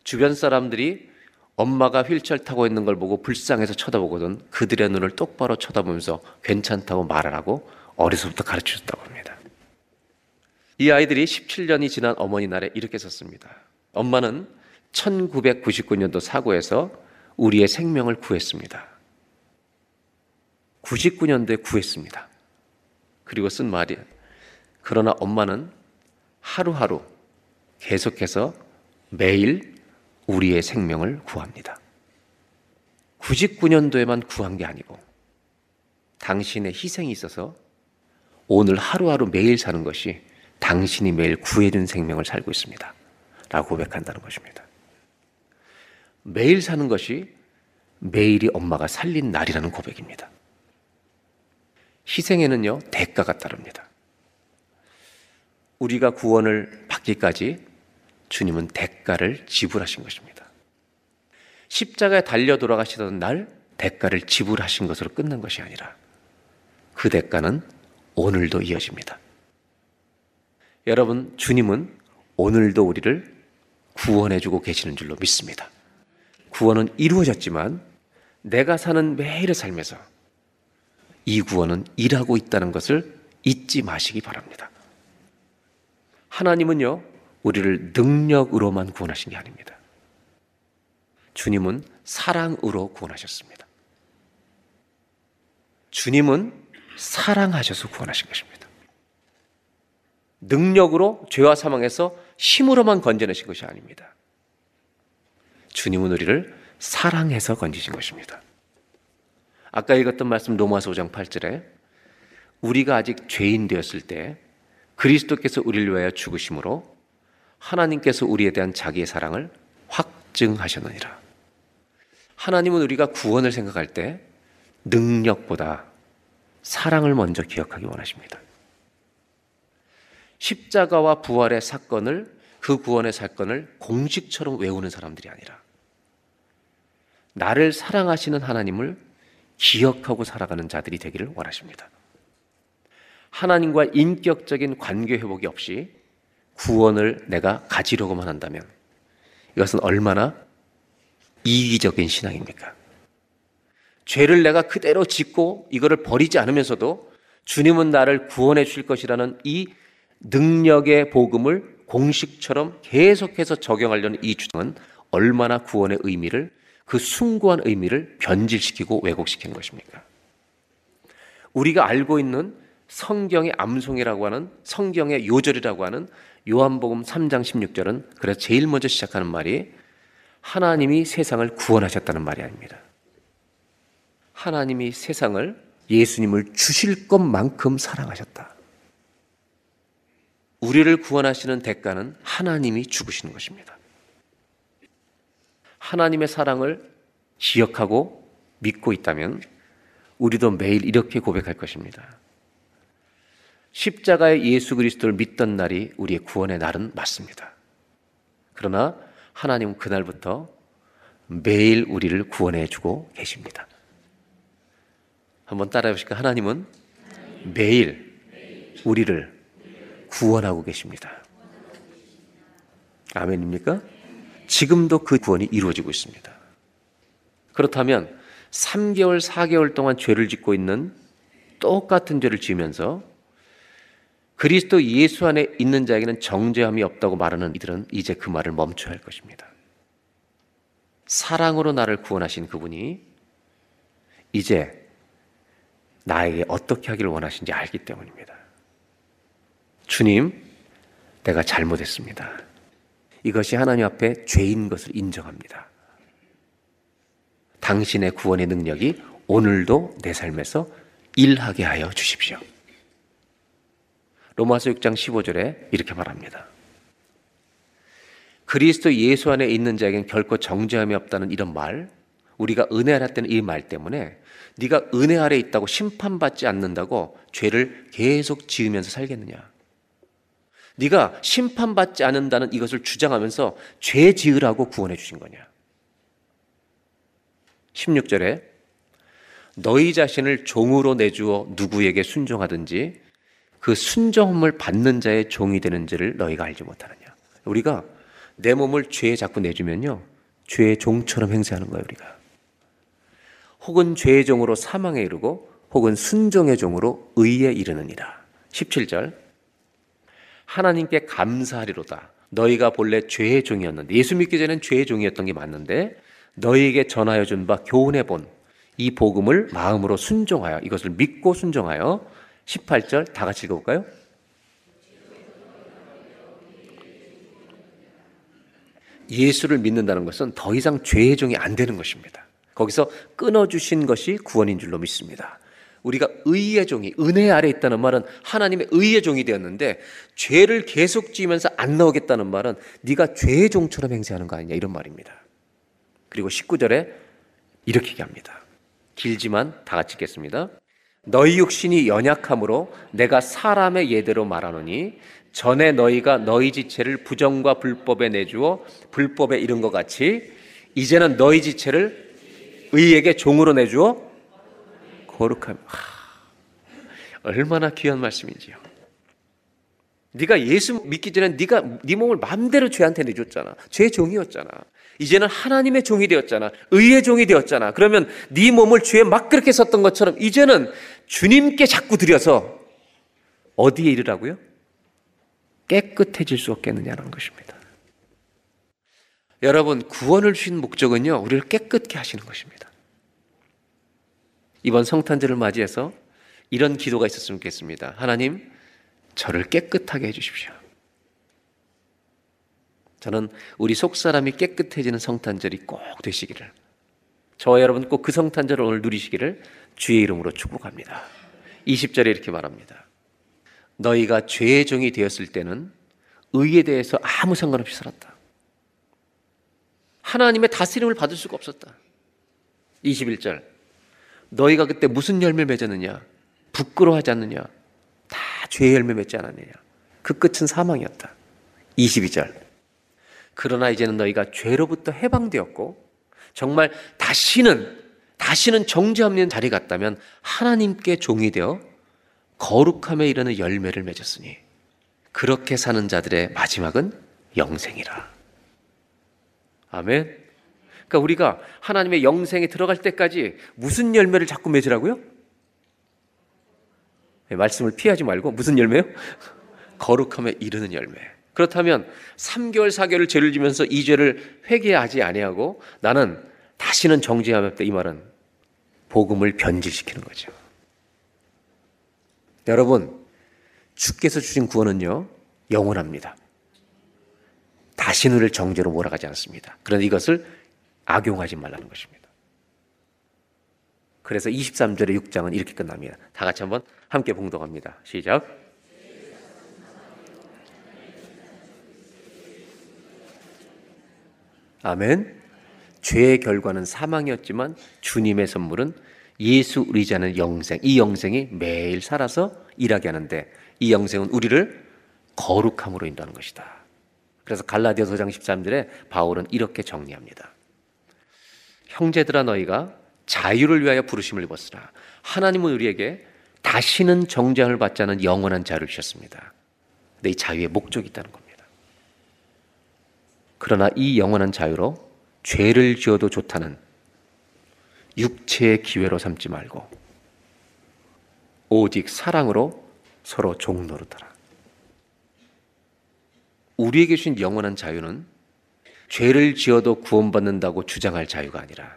Speaker 4: 주변 사람들이 엄마가 휠체어 타고 있는 걸 보고 불쌍해서 쳐다보거든 그들의 눈을 똑바로 쳐다보면서 괜찮다고 말하라고 어려서부터 가르쳐 줬다고 합니다. 이 아이들이 17년이 지난 어머니 날에 이렇게 썼습니다. 엄마는 1999년도 사고에서 우리의 생명을 구했습니다. 99년도에 구했습니다. 그리고 쓴 말이 그러나 엄마는 하루하루 계속해서 매일 우리의 생명을 구합니다. 99년도에만 구한 게 아니고 당신의 희생이 있어서 오늘 하루하루 매일 사는 것이 당신이 매일 구해준 생명을 살고 있습니다. 라고 고백한다는 것입니다. 매일 사는 것이 매일이 엄마가 살린 날이라는 고백입니다. 희생에는요, 대가가 따릅니다. 우리가 구원을 받기까지 주님은 대가를 지불하신 것입니다. 십자가에 달려 돌아가시던 날 대가를 지불하신 것으로 끝난 것이 아니라 그 대가는 오늘도 이어집니다. 여러분, 주님은 오늘도 우리를 구원해주고 계시는 줄로 믿습니다. 구원은 이루어졌지만 내가 사는 매일의 삶에서 이 구원은 일하고 있다는 것을 잊지 마시기 바랍니다. 하나님은요, 우리를 능력으로만 구원하신 게 아닙니다. 주님은 사랑으로 구원하셨습니다. 주님은 사랑하셔서 구원하신 것입니다. 능력으로 죄와 사망에서 힘으로만 건져내신 것이 아닙니다. 주님은 우리를 사랑해서 건지신 것입니다. 아까 읽었던 말씀 로마서 5장 8절에 우리가 아직 죄인 되었을 때 그리스도께서 우리를 위하여 죽으심으로 하나님께서 우리에 대한 자기의 사랑을 확증하셨느니라. 하나님은 우리가 구원을 생각할 때 능력보다 사랑을 먼저 기억하기 원하십니다. 십자가와 부활의 사건을 그 구원의 사건을 공식처럼 외우는 사람들이 아니라 나를 사랑하시는 하나님을 기억하고 살아가는 자들이 되기를 원하십니다. 하나님과 인격적인 관계 회복이 없이 구원을 내가 가지려고만 한다면 이것은 얼마나 이기적인 신앙입니까? 죄를 내가 그대로 짓고 이거를 버리지 않으면서도 주님은 나를 구원해 주실 것이라는 이 능력의 복음을 공식처럼 계속해서 적용하려는 이 주장은 얼마나 구원의 의미를 그 숭고한 의미를 변질시키고 왜곡시킨 것입니까? 우리가 알고 있는 성경의 암송이라고 하는 성경의 요절이라고 하는 요한복음 3장 16절은 그래서 제일 먼저 시작하는 말이 하나님이 세상을 구원하셨다는 말이 아닙니다. 하나님이 세상을 예수님을 주실 것만큼 사랑하셨다. 우리를 구원하시는 대가는 하나님이 죽으시는 것입니다. 하나님의 사랑을 기억하고 믿고 있다면 우리도 매일 이렇게 고백할 것입니다. 십자가의 예수 그리스도를 믿던 날이 우리의 구원의 날은 맞습니다. 그러나 하나님은 그날부터 매일 우리를 구원해 주고 계십니다. 한번 따라해 보실까? 하나님은 매일 우리를 구원하고 계십니다. 아멘입니까? 지금도 그 구원이 이루어지고 있습니다. 그렇다면 3개월, 4개월 동안 죄를 짓고 있는 똑같은 죄를 지으면서 그리스도 예수 안에 있는 자에게는 정죄함이 없다고 말하는 이들은 이제 그 말을 멈춰야 할 것입니다. 사랑으로 나를 구원하신 그분이 이제 나에게 어떻게 하기를 원하신지 알기 때문입니다. 주님, 내가 잘못했습니다. 이것이 하나님 앞에 죄인 것을 인정합니다. 당신의 구원의 능력이 오늘도 내 삶에서 일하게 하여 주십시오. 로마서 6장 15절에 이렇게 말합니다. 그리스도 예수 안에 있는 자에겐 결코 정죄함이 없다는 이런 말, 우리가 은혜 아래 때는 이 말 때문에 네가 은혜 아래 있다고 심판받지 않는다고 죄를 계속 지으면서 살겠느냐? 네가 심판받지 않는다는 이것을 주장하면서 죄 지으라고 구원해 주신 거냐? 16절에 너희 자신을 종으로 내주어 누구에게 순종하든지 그 순종함을 받는 자의 종이 되는지를 너희가 알지 못하느냐. 우리가 내 몸을 죄에 자꾸 내주면요. 죄의 종처럼 행세하는 거예요, 우리가. 혹은 죄의 종으로 사망에 이르고 혹은 순종의 종으로 의에 이르느니라. 17절. 하나님께 감사하리로다. 너희가 본래 죄의 종이었는데 예수 믿기 전엔 죄의 종이었던 게 맞는데 너희에게 전하여 준 바 교훈해 본 이 복음을 마음으로 순종하여 이것을 믿고 순종하여 18절 다 같이 읽어볼까요? 예수를 믿는다는 것은 더 이상 죄의 종이 안 되는 것입니다. 거기서 끊어주신 것이 구원인 줄로 믿습니다. 우리가 의의 종이 은혜 아래 있다는 말은 하나님의 의의 종이 되었는데 죄를 계속 지으면서 안 나오겠다는 말은 네가 죄의 종처럼 행세하는 거 아니냐 이런 말입니다. 그리고 19절에 이렇게 얘기합니다. 길지만 다 같이 읽겠습니다. 너희 육신이 연약함으로 내가 사람의 예대로 말하노니 전에 너희가 너희 지체를 부정과 불법에 내주어 불법에 이른 것 같이 이제는 너희 지체를 의에게 종으로 내주어 거룩함. 얼마나 귀한 말씀인지요. 네가 예수 믿기 전에 네가 네 몸을 마음대로 죄한테 내줬잖아. 죄 종이었잖아. 이제는 하나님의 종이 되었잖아. 의의 종이 되었잖아. 그러면 네 몸을 죄에 막 그렇게 썼던 것처럼 이제는 주님께 자꾸 드려서 어디에 이르라고요? 깨끗해질 수 없겠느냐는 것입니다. 여러분, 구원을 주신 목적은요, 우리를 깨끗게 하시는 것입니다. 이번 성탄절을 맞이해서 이런 기도가 있었으면 좋겠습니다. 하나님, 저를 깨끗하게 해주십시오. 저는 우리 속 사람이 깨끗해지는 성탄절이 꼭 되시기를, 저와 여러분 꼭 그 성탄절을 오늘 누리시기를 주의 이름으로 축복합니다. 20절에 이렇게 말합니다. 너희가 죄의 종이 되었을 때는 의에 대해서 아무 상관없이 살았다. 하나님의 다스림을 받을 수가 없었다. 21절. 너희가 그때 무슨 열매 맺었느냐? 부끄러워하지 않느냐? 다 죄의 열매 맺지 않았느냐? 그 끝은 사망이었다. 22절. 그러나 이제는 너희가 죄로부터 해방되었고 정말 다시는 다시는 정죄 없는 자리 같다면 하나님께 종이 되어 거룩함에 이르는 열매를 맺었으니 그렇게 사는 자들의 마지막은 영생이라. 아멘. 그러니까 우리가 하나님의 영생에 들어갈 때까지 무슨 열매를 자꾸 맺으라고요? 예, 말씀을 피하지 말고 무슨 열매요? (laughs) 거룩함에 이르는 열매. 그렇다면 3개월, 4개월을 죄를 지면서 이 죄를 회개하지 아니하고 나는 다시는 정죄하겠다 이 말은 복음을 변질시키는 거죠. 여러분, 주께서 주신 구원은요, 영원합니다. 다시는 우리를 정죄로 몰아가지 않습니다. 그런데 이것을 악용하지 말라는 것입니다. 그래서 23절의 6장은 이렇게 끝납니다. 다 같이 한번 함께 봉독합니다. 시작. 아멘. 죄의 결과는 사망이었지만 주님의 선물은 예수 의지하는 영생. 이 영생이 매일 살아서 일하게 하는데 이 영생은 우리를 거룩함으로 인도하는 것이다. 그래서 갈라디아서 장 13절에 바울은 이렇게 정리합니다. 형제들아 너희가 자유를 위하여 부르심을 입었으나 하나님은 우리에게 다시는 정죄함을 받지 않은 영원한 자유를 주셨습니다. 근데 이 자유의 목적이 있다는 겁니다. 그러나 이 영원한 자유로 죄를 지어도 좋다는 육체의 기회로 삼지 말고 오직 사랑으로 서로 종노릇하라. 우리에게 주신 영원한 자유는 죄를 지어도 구원받는다고 주장할 자유가 아니라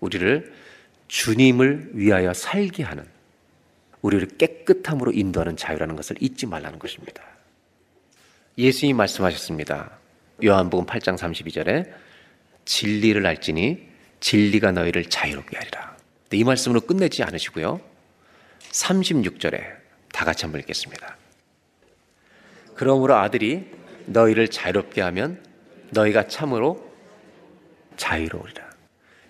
Speaker 4: 우리를 주님을 위하여 살게 하는 우리를 깨끗함으로 인도하는 자유라는 것을 잊지 말라는 것입니다. 예수님이 말씀하셨습니다. 요한복음 8장 32절에 진리를 알지니 진리가 너희를 자유롭게 하리라. 이 말씀으로 끝내지 않으시고요. 36절에 다 같이 한번 읽겠습니다. 그러므로 아들이 너희를 자유롭게 하면 너희가 참으로 자유로우리라.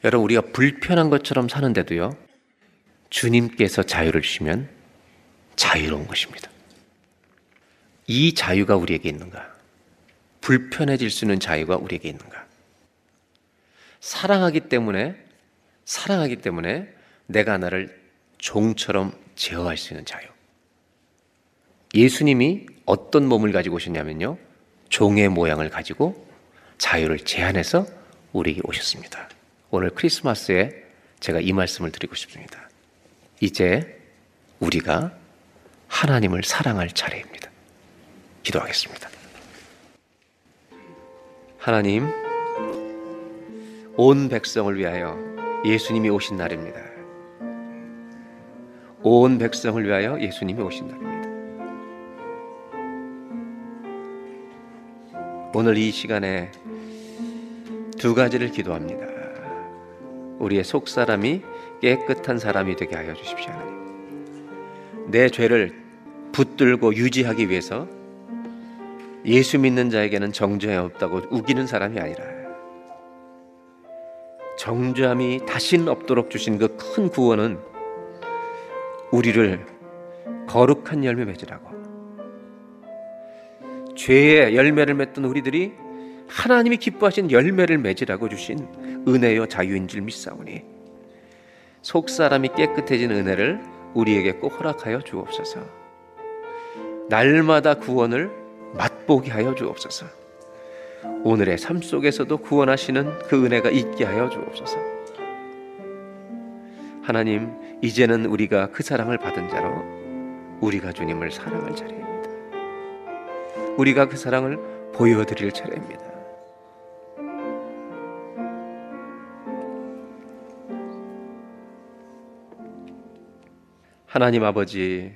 Speaker 4: 여러분 우리가 불편한 것처럼 사는데도요. 주님께서 자유를 주시면 자유로운 것입니다. 이 자유가 우리에게 있는가? 불편해질 수 있는 자유가 우리에게 있는가? 사랑하기 때문에 사랑하기 때문에 내가 나를 종처럼 제어할 수 있는 자유. 예수님이 어떤 몸을 가지고 오셨냐면요. 종의 모양을 가지고 자유를 제한해서 우리에게 오셨습니다. 오늘 크리스마스에 제가 이 말씀을 드리고 싶습니다. 이제 우리가 하나님을 사랑할 차례입니다. 기도하겠습니다. 하나님, 온 백성을 위하여 예수님이 오신 날입니다. 온 백성을 위하여 예수님이 오신 날입니다. 오늘 이 시간에 두 가지를 기도합니다. 우리의 속 사람이 깨끗한 사람이 되게 하여 주십시오, 하나님. 내 죄를 붙들고 유지하기 위해서 예수 믿는 자에게는 정죄함이 없다고 우기는 사람이 아니라 정죄함이 다신 없도록 주신 그 큰 구원은 우리를 거룩한 열매 맺으라고 죄의 열매를 맺던 우리들이 하나님이 기뻐하신 열매를 맺으라고 주신 은혜요 자유인 줄 믿사오니 속 사람이 깨끗해진 은혜를 우리에게 꼭 허락하여 주옵소서. 날마다 구원을 맛보게 하여 주옵소서. 오늘의 삶 속에서도 구원하시는 그 은혜가 있게 하여 주옵소서. 하나님, 이제는 우리가 그 사랑을 받은 자로 우리가 주님을 사랑할 차례입니다. 우리가 그 사랑을 보여드릴 차례입니다. 하나님 아버지,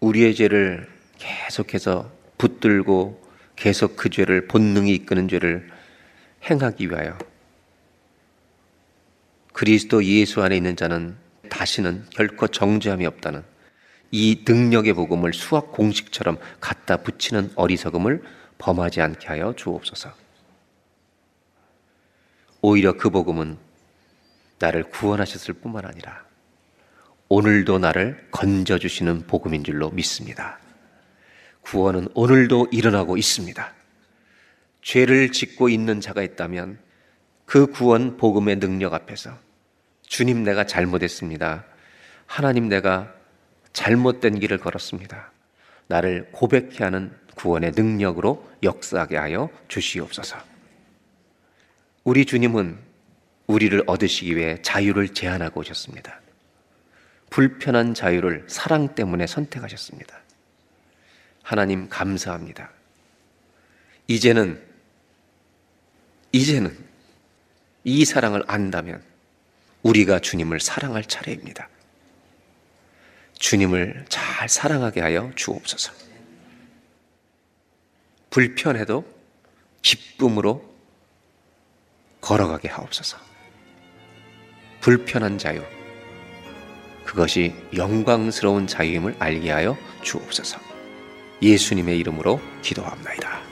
Speaker 4: 우리의 죄를 계속해서 붙들고 계속 그 죄를 본능이 이끄는 죄를 행하기 위하여 그리스도 예수 안에 있는 자는 다시는 결코 정죄함이 없다는 이 능력의 복음을 수학 공식처럼 갖다 붙이는 어리석음을 범하지 않게 하여 주옵소서. 오히려 그 복음은 나를 구원하셨을 뿐만 아니라 오늘도 나를 건져주시는 복음인 줄로 믿습니다. 구원은 오늘도 일어나고 있습니다. 죄를 짓고 있는 자가 있다면 그 구원 복음의 능력 앞에서 주님 내가 잘못했습니다. 하나님 내가 잘못된 길을 걸었습니다. 나를 고백케 하는 구원의 능력으로 역사하게 하여 주시옵소서. 우리 주님은 우리를 얻으시기 위해 자유를 제한하고 오셨습니다.
Speaker 5: 불편한 자유를 사랑 때문에 선택하셨습니다. 하나님 감사합니다. 이제는 이제는 이 사랑을 안다면 우리가 주님을 사랑할 차례입니다. 주님을 잘 사랑하게 하여 주옵소서. 불편해도 기쁨으로 걸어가게 하옵소서. 불편한 자유, 그것이 영광스러운 자유임을 알게 하여 주옵소서. 예수님의 이름으로 기도합나이다.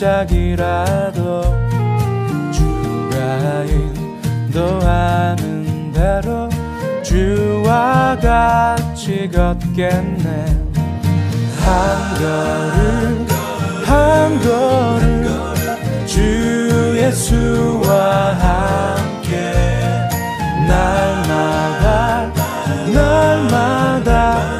Speaker 6: 골짜기라도 주가 인도하는 대로 주와 같이 걷겠네. 한 걸음 한 걸음 주 예수와 함께 날마다 날마다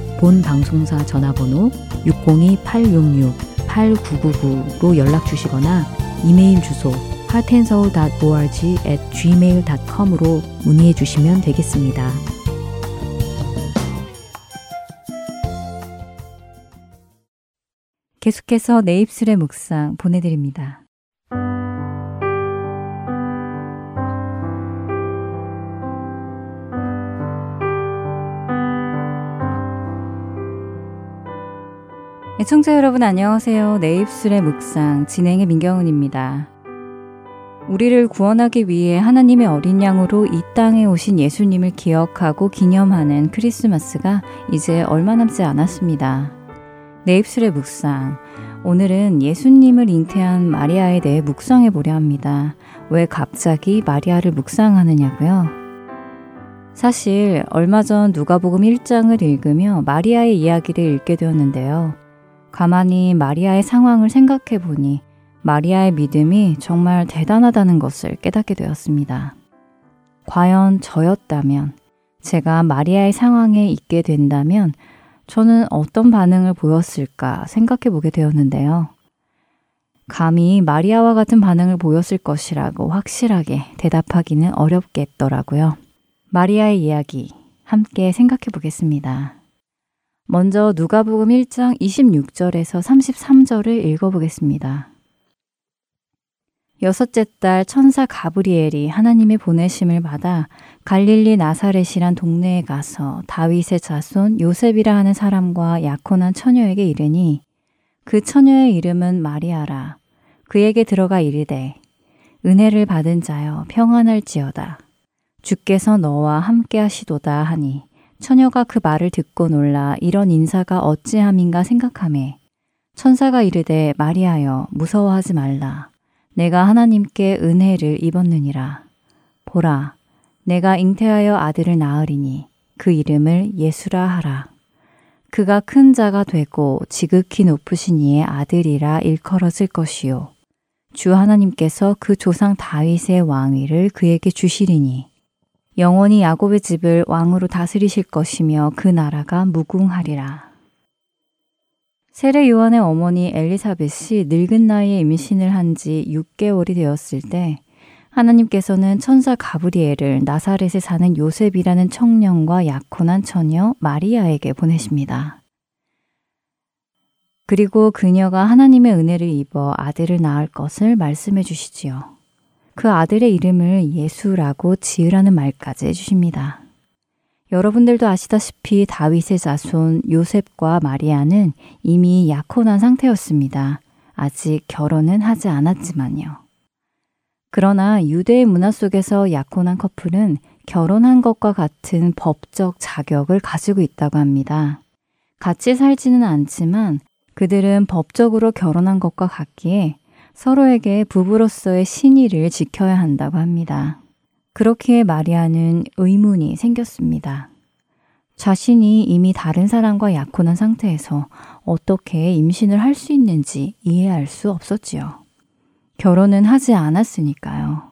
Speaker 7: 본 방송사 전화번호 602-866-8999로 연락 주시거나 이메일 주소 heartandsoul.org at gmail.com으로 문의해 주시면 되겠습니다.
Speaker 3: 계속해서 내 입술의 묵상 보내드립니다. 애청자 여러분 안녕하세요. 내 입술의 묵상 진행의 민경훈입니다. 우리를 구원하기 위해 하나님의 어린 양으로 이 땅에 오신 예수님을 기억하고 기념하는 크리스마스가 이제 얼마 남지 않았습니다. 내 입술의 묵상. 오늘은 예수님을 잉태한 마리아에 대해 묵상해 보려 합니다. 왜 갑자기 마리아를 묵상하느냐고요? 사실 얼마 전 누가복음 1장을 읽으며 마리아의 이야기를 읽게 되었는데요. 가만히 마리아의 상황을 생각해 보니 마리아의 믿음이 정말 대단하다는 것을 깨닫게 되었습니다. 과연 저였다면, 제가 마리아의 상황에 있게 된다면, 저는 어떤 반응을 보였을까 생각해 보게 되었는데요. 감히 마리아와 같은 반응을 보였을 것이라고 확실하게 대답하기는 어렵겠더라고요. 마리아의 이야기 함께 생각해 보겠습니다. 먼저 누가복음 1장 26절에서 33절을 읽어보겠습니다. 여섯째 달 천사 가브리엘이 하나님의 보내심을 받아 갈릴리 나사렛이란 동네에 가서 다윗의 자손 요셉이라 하는 사람과 약혼한 처녀에게 이르니 그 처녀의 이름은 마리아라. 그에게 들어가 이르되 은혜를 받은 자여 평안할지어다. 주께서 너와 함께 하시도다 하니 처녀가 그 말을 듣고 놀라 이런 인사가 어찌함인가 생각하매 천사가 이르되 마리아여 무서워하지 말라. 내가 하나님께 은혜를 입었느니라. 보라, 내가 잉태하여 아들을 낳으리니 그 이름을 예수라 하라. 그가 큰 자가 되고 지극히 높으신 이의 아들이라 일컬어질 것이요. 주 하나님께서 그 조상 다윗의 왕위를 그에게 주시리니 영원히 야곱의 집을 왕으로 다스리실 것이며 그 나라가 무궁하리라. 세례 요한의 어머니 엘리사벳이 늙은 나이에 임신을 한 지 6개월이 되었을 때 하나님께서는 천사 가브리엘을 나사렛에 사는 요셉이라는 청년과 약혼한 처녀 마리아에게 보내십니다. 그리고 그녀가 하나님의 은혜를 입어 아들을 낳을 것을 말씀해 주시지요. 그 아들의 이름을 예수라고 지으라는 말까지 해주십니다. 여러분들도 아시다시피 다윗의 자손 요셉과 마리아는 이미 약혼한 상태였습니다. 아직 결혼은 하지 않았지만요. 그러나 유대의 문화 속에서 약혼한 커플은 결혼한 것과 같은 법적 자격을 가지고 있다고 합니다. 같이 살지는 않지만 그들은 법적으로 결혼한 것과 같기에 서로에게 부부로서의 신의를 지켜야 한다고 합니다. 그렇기에 마리아는 의문이 생겼습니다. 자신이 이미 다른 사람과 약혼한 상태에서 어떻게 임신을 할 수 있는지 이해할 수 없었지요. 결혼은 하지 않았으니까요.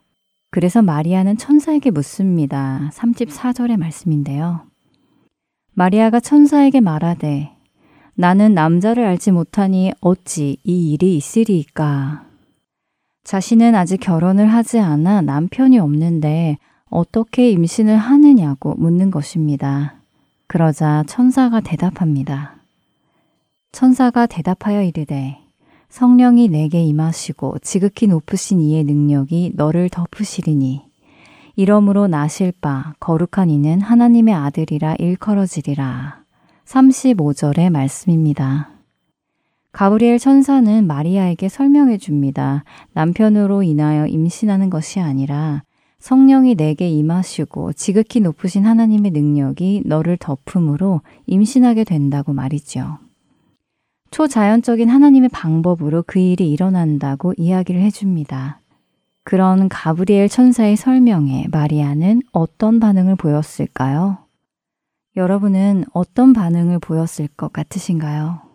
Speaker 3: 그래서 마리아는 천사에게 묻습니다. 34절의 말씀인데요. 마리아가 천사에게 말하되 나는 남자를 알지 못하니 어찌 이 일이 있으리이까. 자신은 아직 결혼을 하지 않아 남편이 없는데 어떻게 임신을 하느냐고 묻는 것입니다. 그러자 천사가 대답합니다. 천사가 대답하여 이르되 성령이 내게 임하시고 지극히 높으신 이의 능력이 너를 덮으시리니 이러므로 나실 바 거룩한 이는 하나님의 아들이라 일컬어지리라. 35절의 말씀입니다. 가브리엘 천사는 마리아에게 설명해 줍니다. 남편으로 인하여 임신하는 것이 아니라 성령이 내게 임하시고 지극히 높으신 하나님의 능력이 너를 덮음으로 임신하게 된다고 말이죠. 초자연적인 하나님의 방법으로 그 일이 일어난다고 이야기를 해줍니다. 그런 가브리엘 천사의 설명에 마리아는 어떤 반응을 보였을까요? 여러분은 어떤 반응을 보였을 것 같으신가요?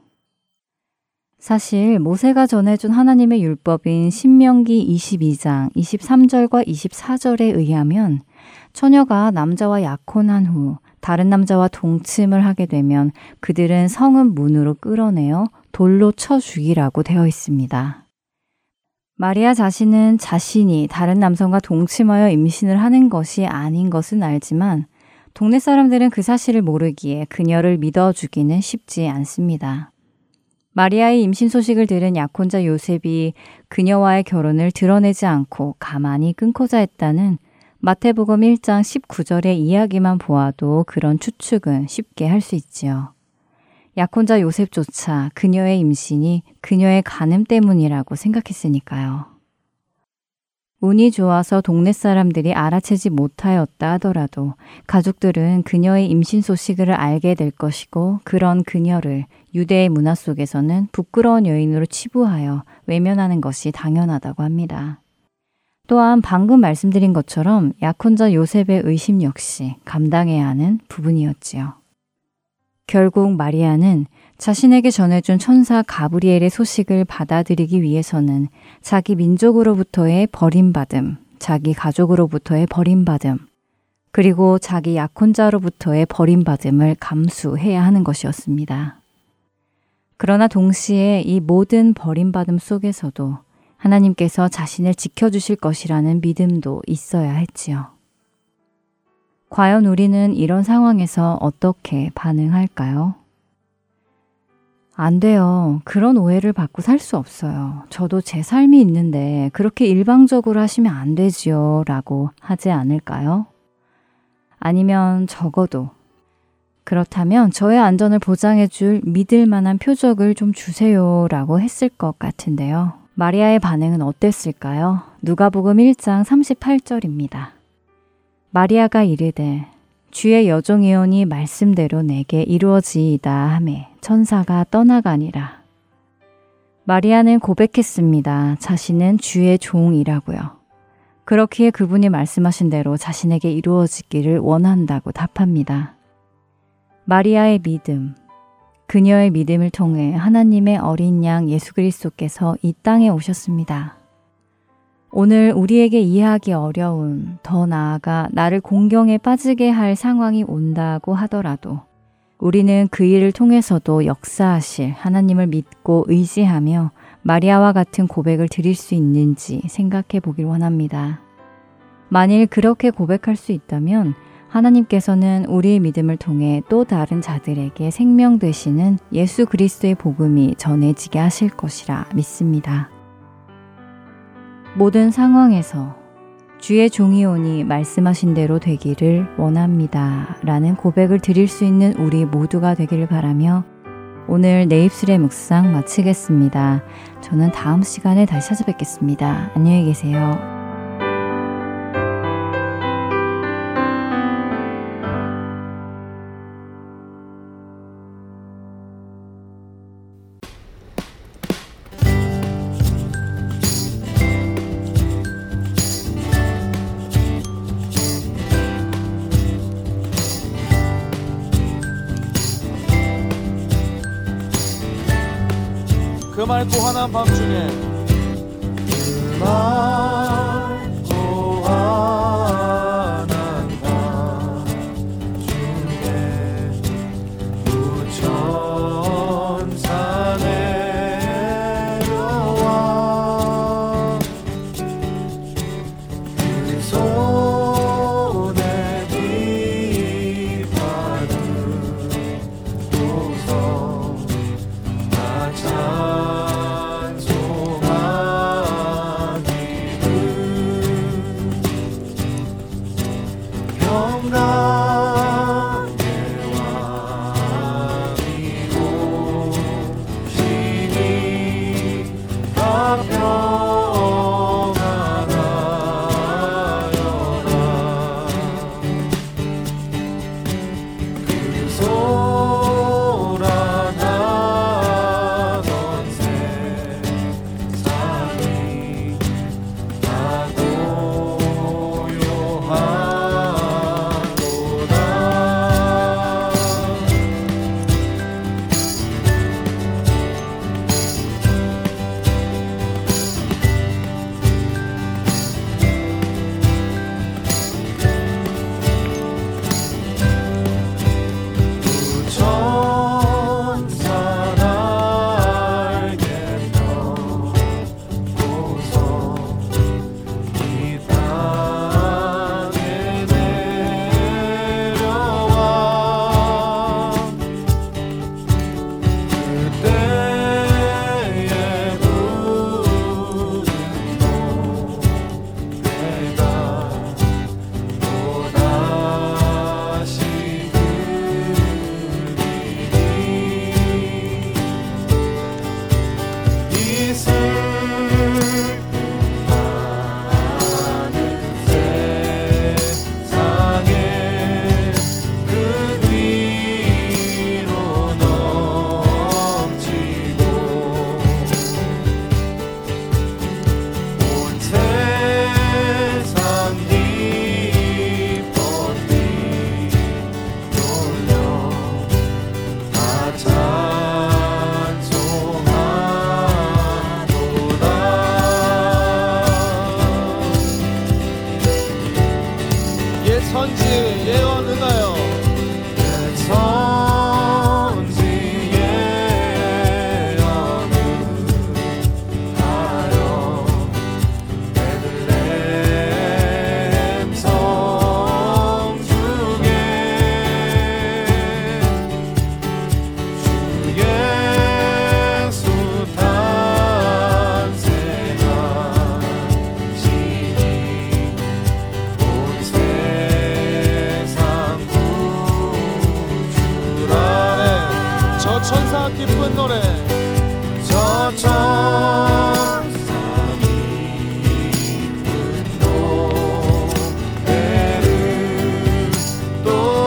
Speaker 3: 사실 모세가 전해준 하나님의 율법인 신명기 22장 23절과 24절에 의하면 처녀가 남자와 약혼한 후 다른 남자와 동침을 하게 되면 그들은 성은 문으로 끌어내어 돌로 쳐 죽이라고 되어 있습니다. 마리아 자신은 자신이 다른 남성과 동침하여 임신을 하는 것이 아닌 것은 알지만 동네 사람들은 그 사실을 모르기에 그녀를 믿어주기는 쉽지 않습니다. 마리아의 임신 소식을 들은 약혼자 요셉이 그녀와의 결혼을 드러내지 않고 가만히 끊고자 했다는 마태복음 1장 19절의 이야기만 보아도 그런 추측은 쉽게 할 수 있지요. 약혼자 요셉조차 그녀의 임신이 그녀의 간음 때문이라고 생각했으니까요. 운이 좋아서 동네 사람들이 알아채지 못하였다 하더라도 가족들은 그녀의 임신 소식을 알게 될 것이고 그런 그녀를 유대의 문화 속에서는 부끄러운 여인으로 치부하여 외면하는 것이 당연하다고 합니다. 또한 방금 말씀드린 것처럼 약혼자 요셉의 의심 역시 감당해야 하는 부분이었지요. 결국 마리아는 자신에게 전해준 천사 가브리엘의 소식을 받아들이기 위해서는 자기 민족으로부터의 버림받음, 자기 가족으로부터의 버림받음, 그리고 자기 약혼자로부터의 버림받음을 감수해야 하는 것이었습니다. 그러나 동시에 이 모든 버림받음 속에서도 하나님께서 자신을 지켜주실 것이라는 믿음도 있어야 했지요. 과연 우리는 이런 상황에서 어떻게 반응할까요? 안 돼요. 그런 오해를 받고 살 수 없어요. 저도 제 삶이 있는데 그렇게 일방적으로 하시면 안 되지요. 라고 하지 않을까요? 아니면 적어도 그렇다면 저의 안전을 보장해 줄 믿을 만한 표적을 좀 주세요. 라고 했을 것 같은데요. 마리아의 반응은 어땠을까요? 누가복음 1장 38절입니다. 마리아가 이르되 주의 여종이오니 말씀대로 내게 이루어지이다 하매 천사가 떠나가니라. 마리아는 고백했습니다. 자신은 주의 종이라고요. 그렇기에 그분이 말씀하신 대로 자신에게 이루어지기를 원한다고 답합니다. 마리아의 믿음, 그녀의 믿음을 통해 하나님의 어린 양 예수 그리스도께서 이 땅에 오셨습니다. 오늘 우리에게 이해하기 어려운 더 나아가 나를 공경에 빠지게 할 상황이 온다고 하더라도 우리는 그 일을 통해서도 역사하실 하나님을 믿고 의지하며 마리아와 같은 고백을 드릴 수 있는지 생각해 보길 원합니다. 만일 그렇게 고백할 수 있다면 하나님께서는 우리의 믿음을 통해 또 다른 자들에게 생명 되시는 예수 그리스도의 복음이 전해지게 하실 것이라 믿습니다. 모든 상황에서 주의 종이 오니 말씀하신 대로 되기를 원합니다. 라는 고백을 드릴 수 있는 우리 모두가 되기를 바라며 오늘 내 입술의 묵상 마치겠습니다. 저는 다음 시간에 다시 찾아뵙겠습니다. 안녕히 계세요.
Speaker 5: 맑고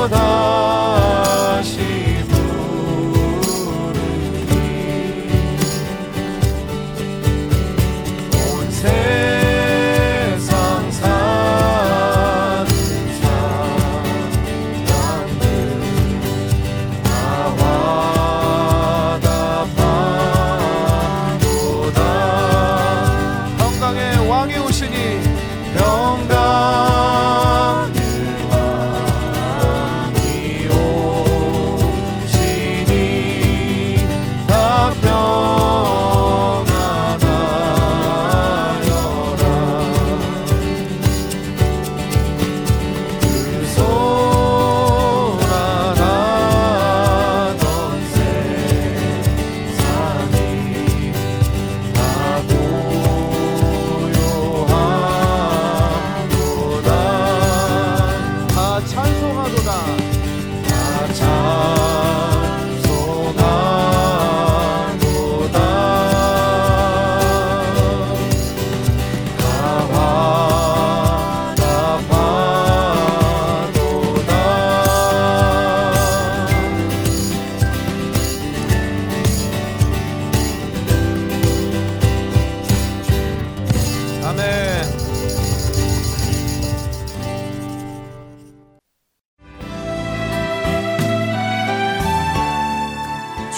Speaker 5: without.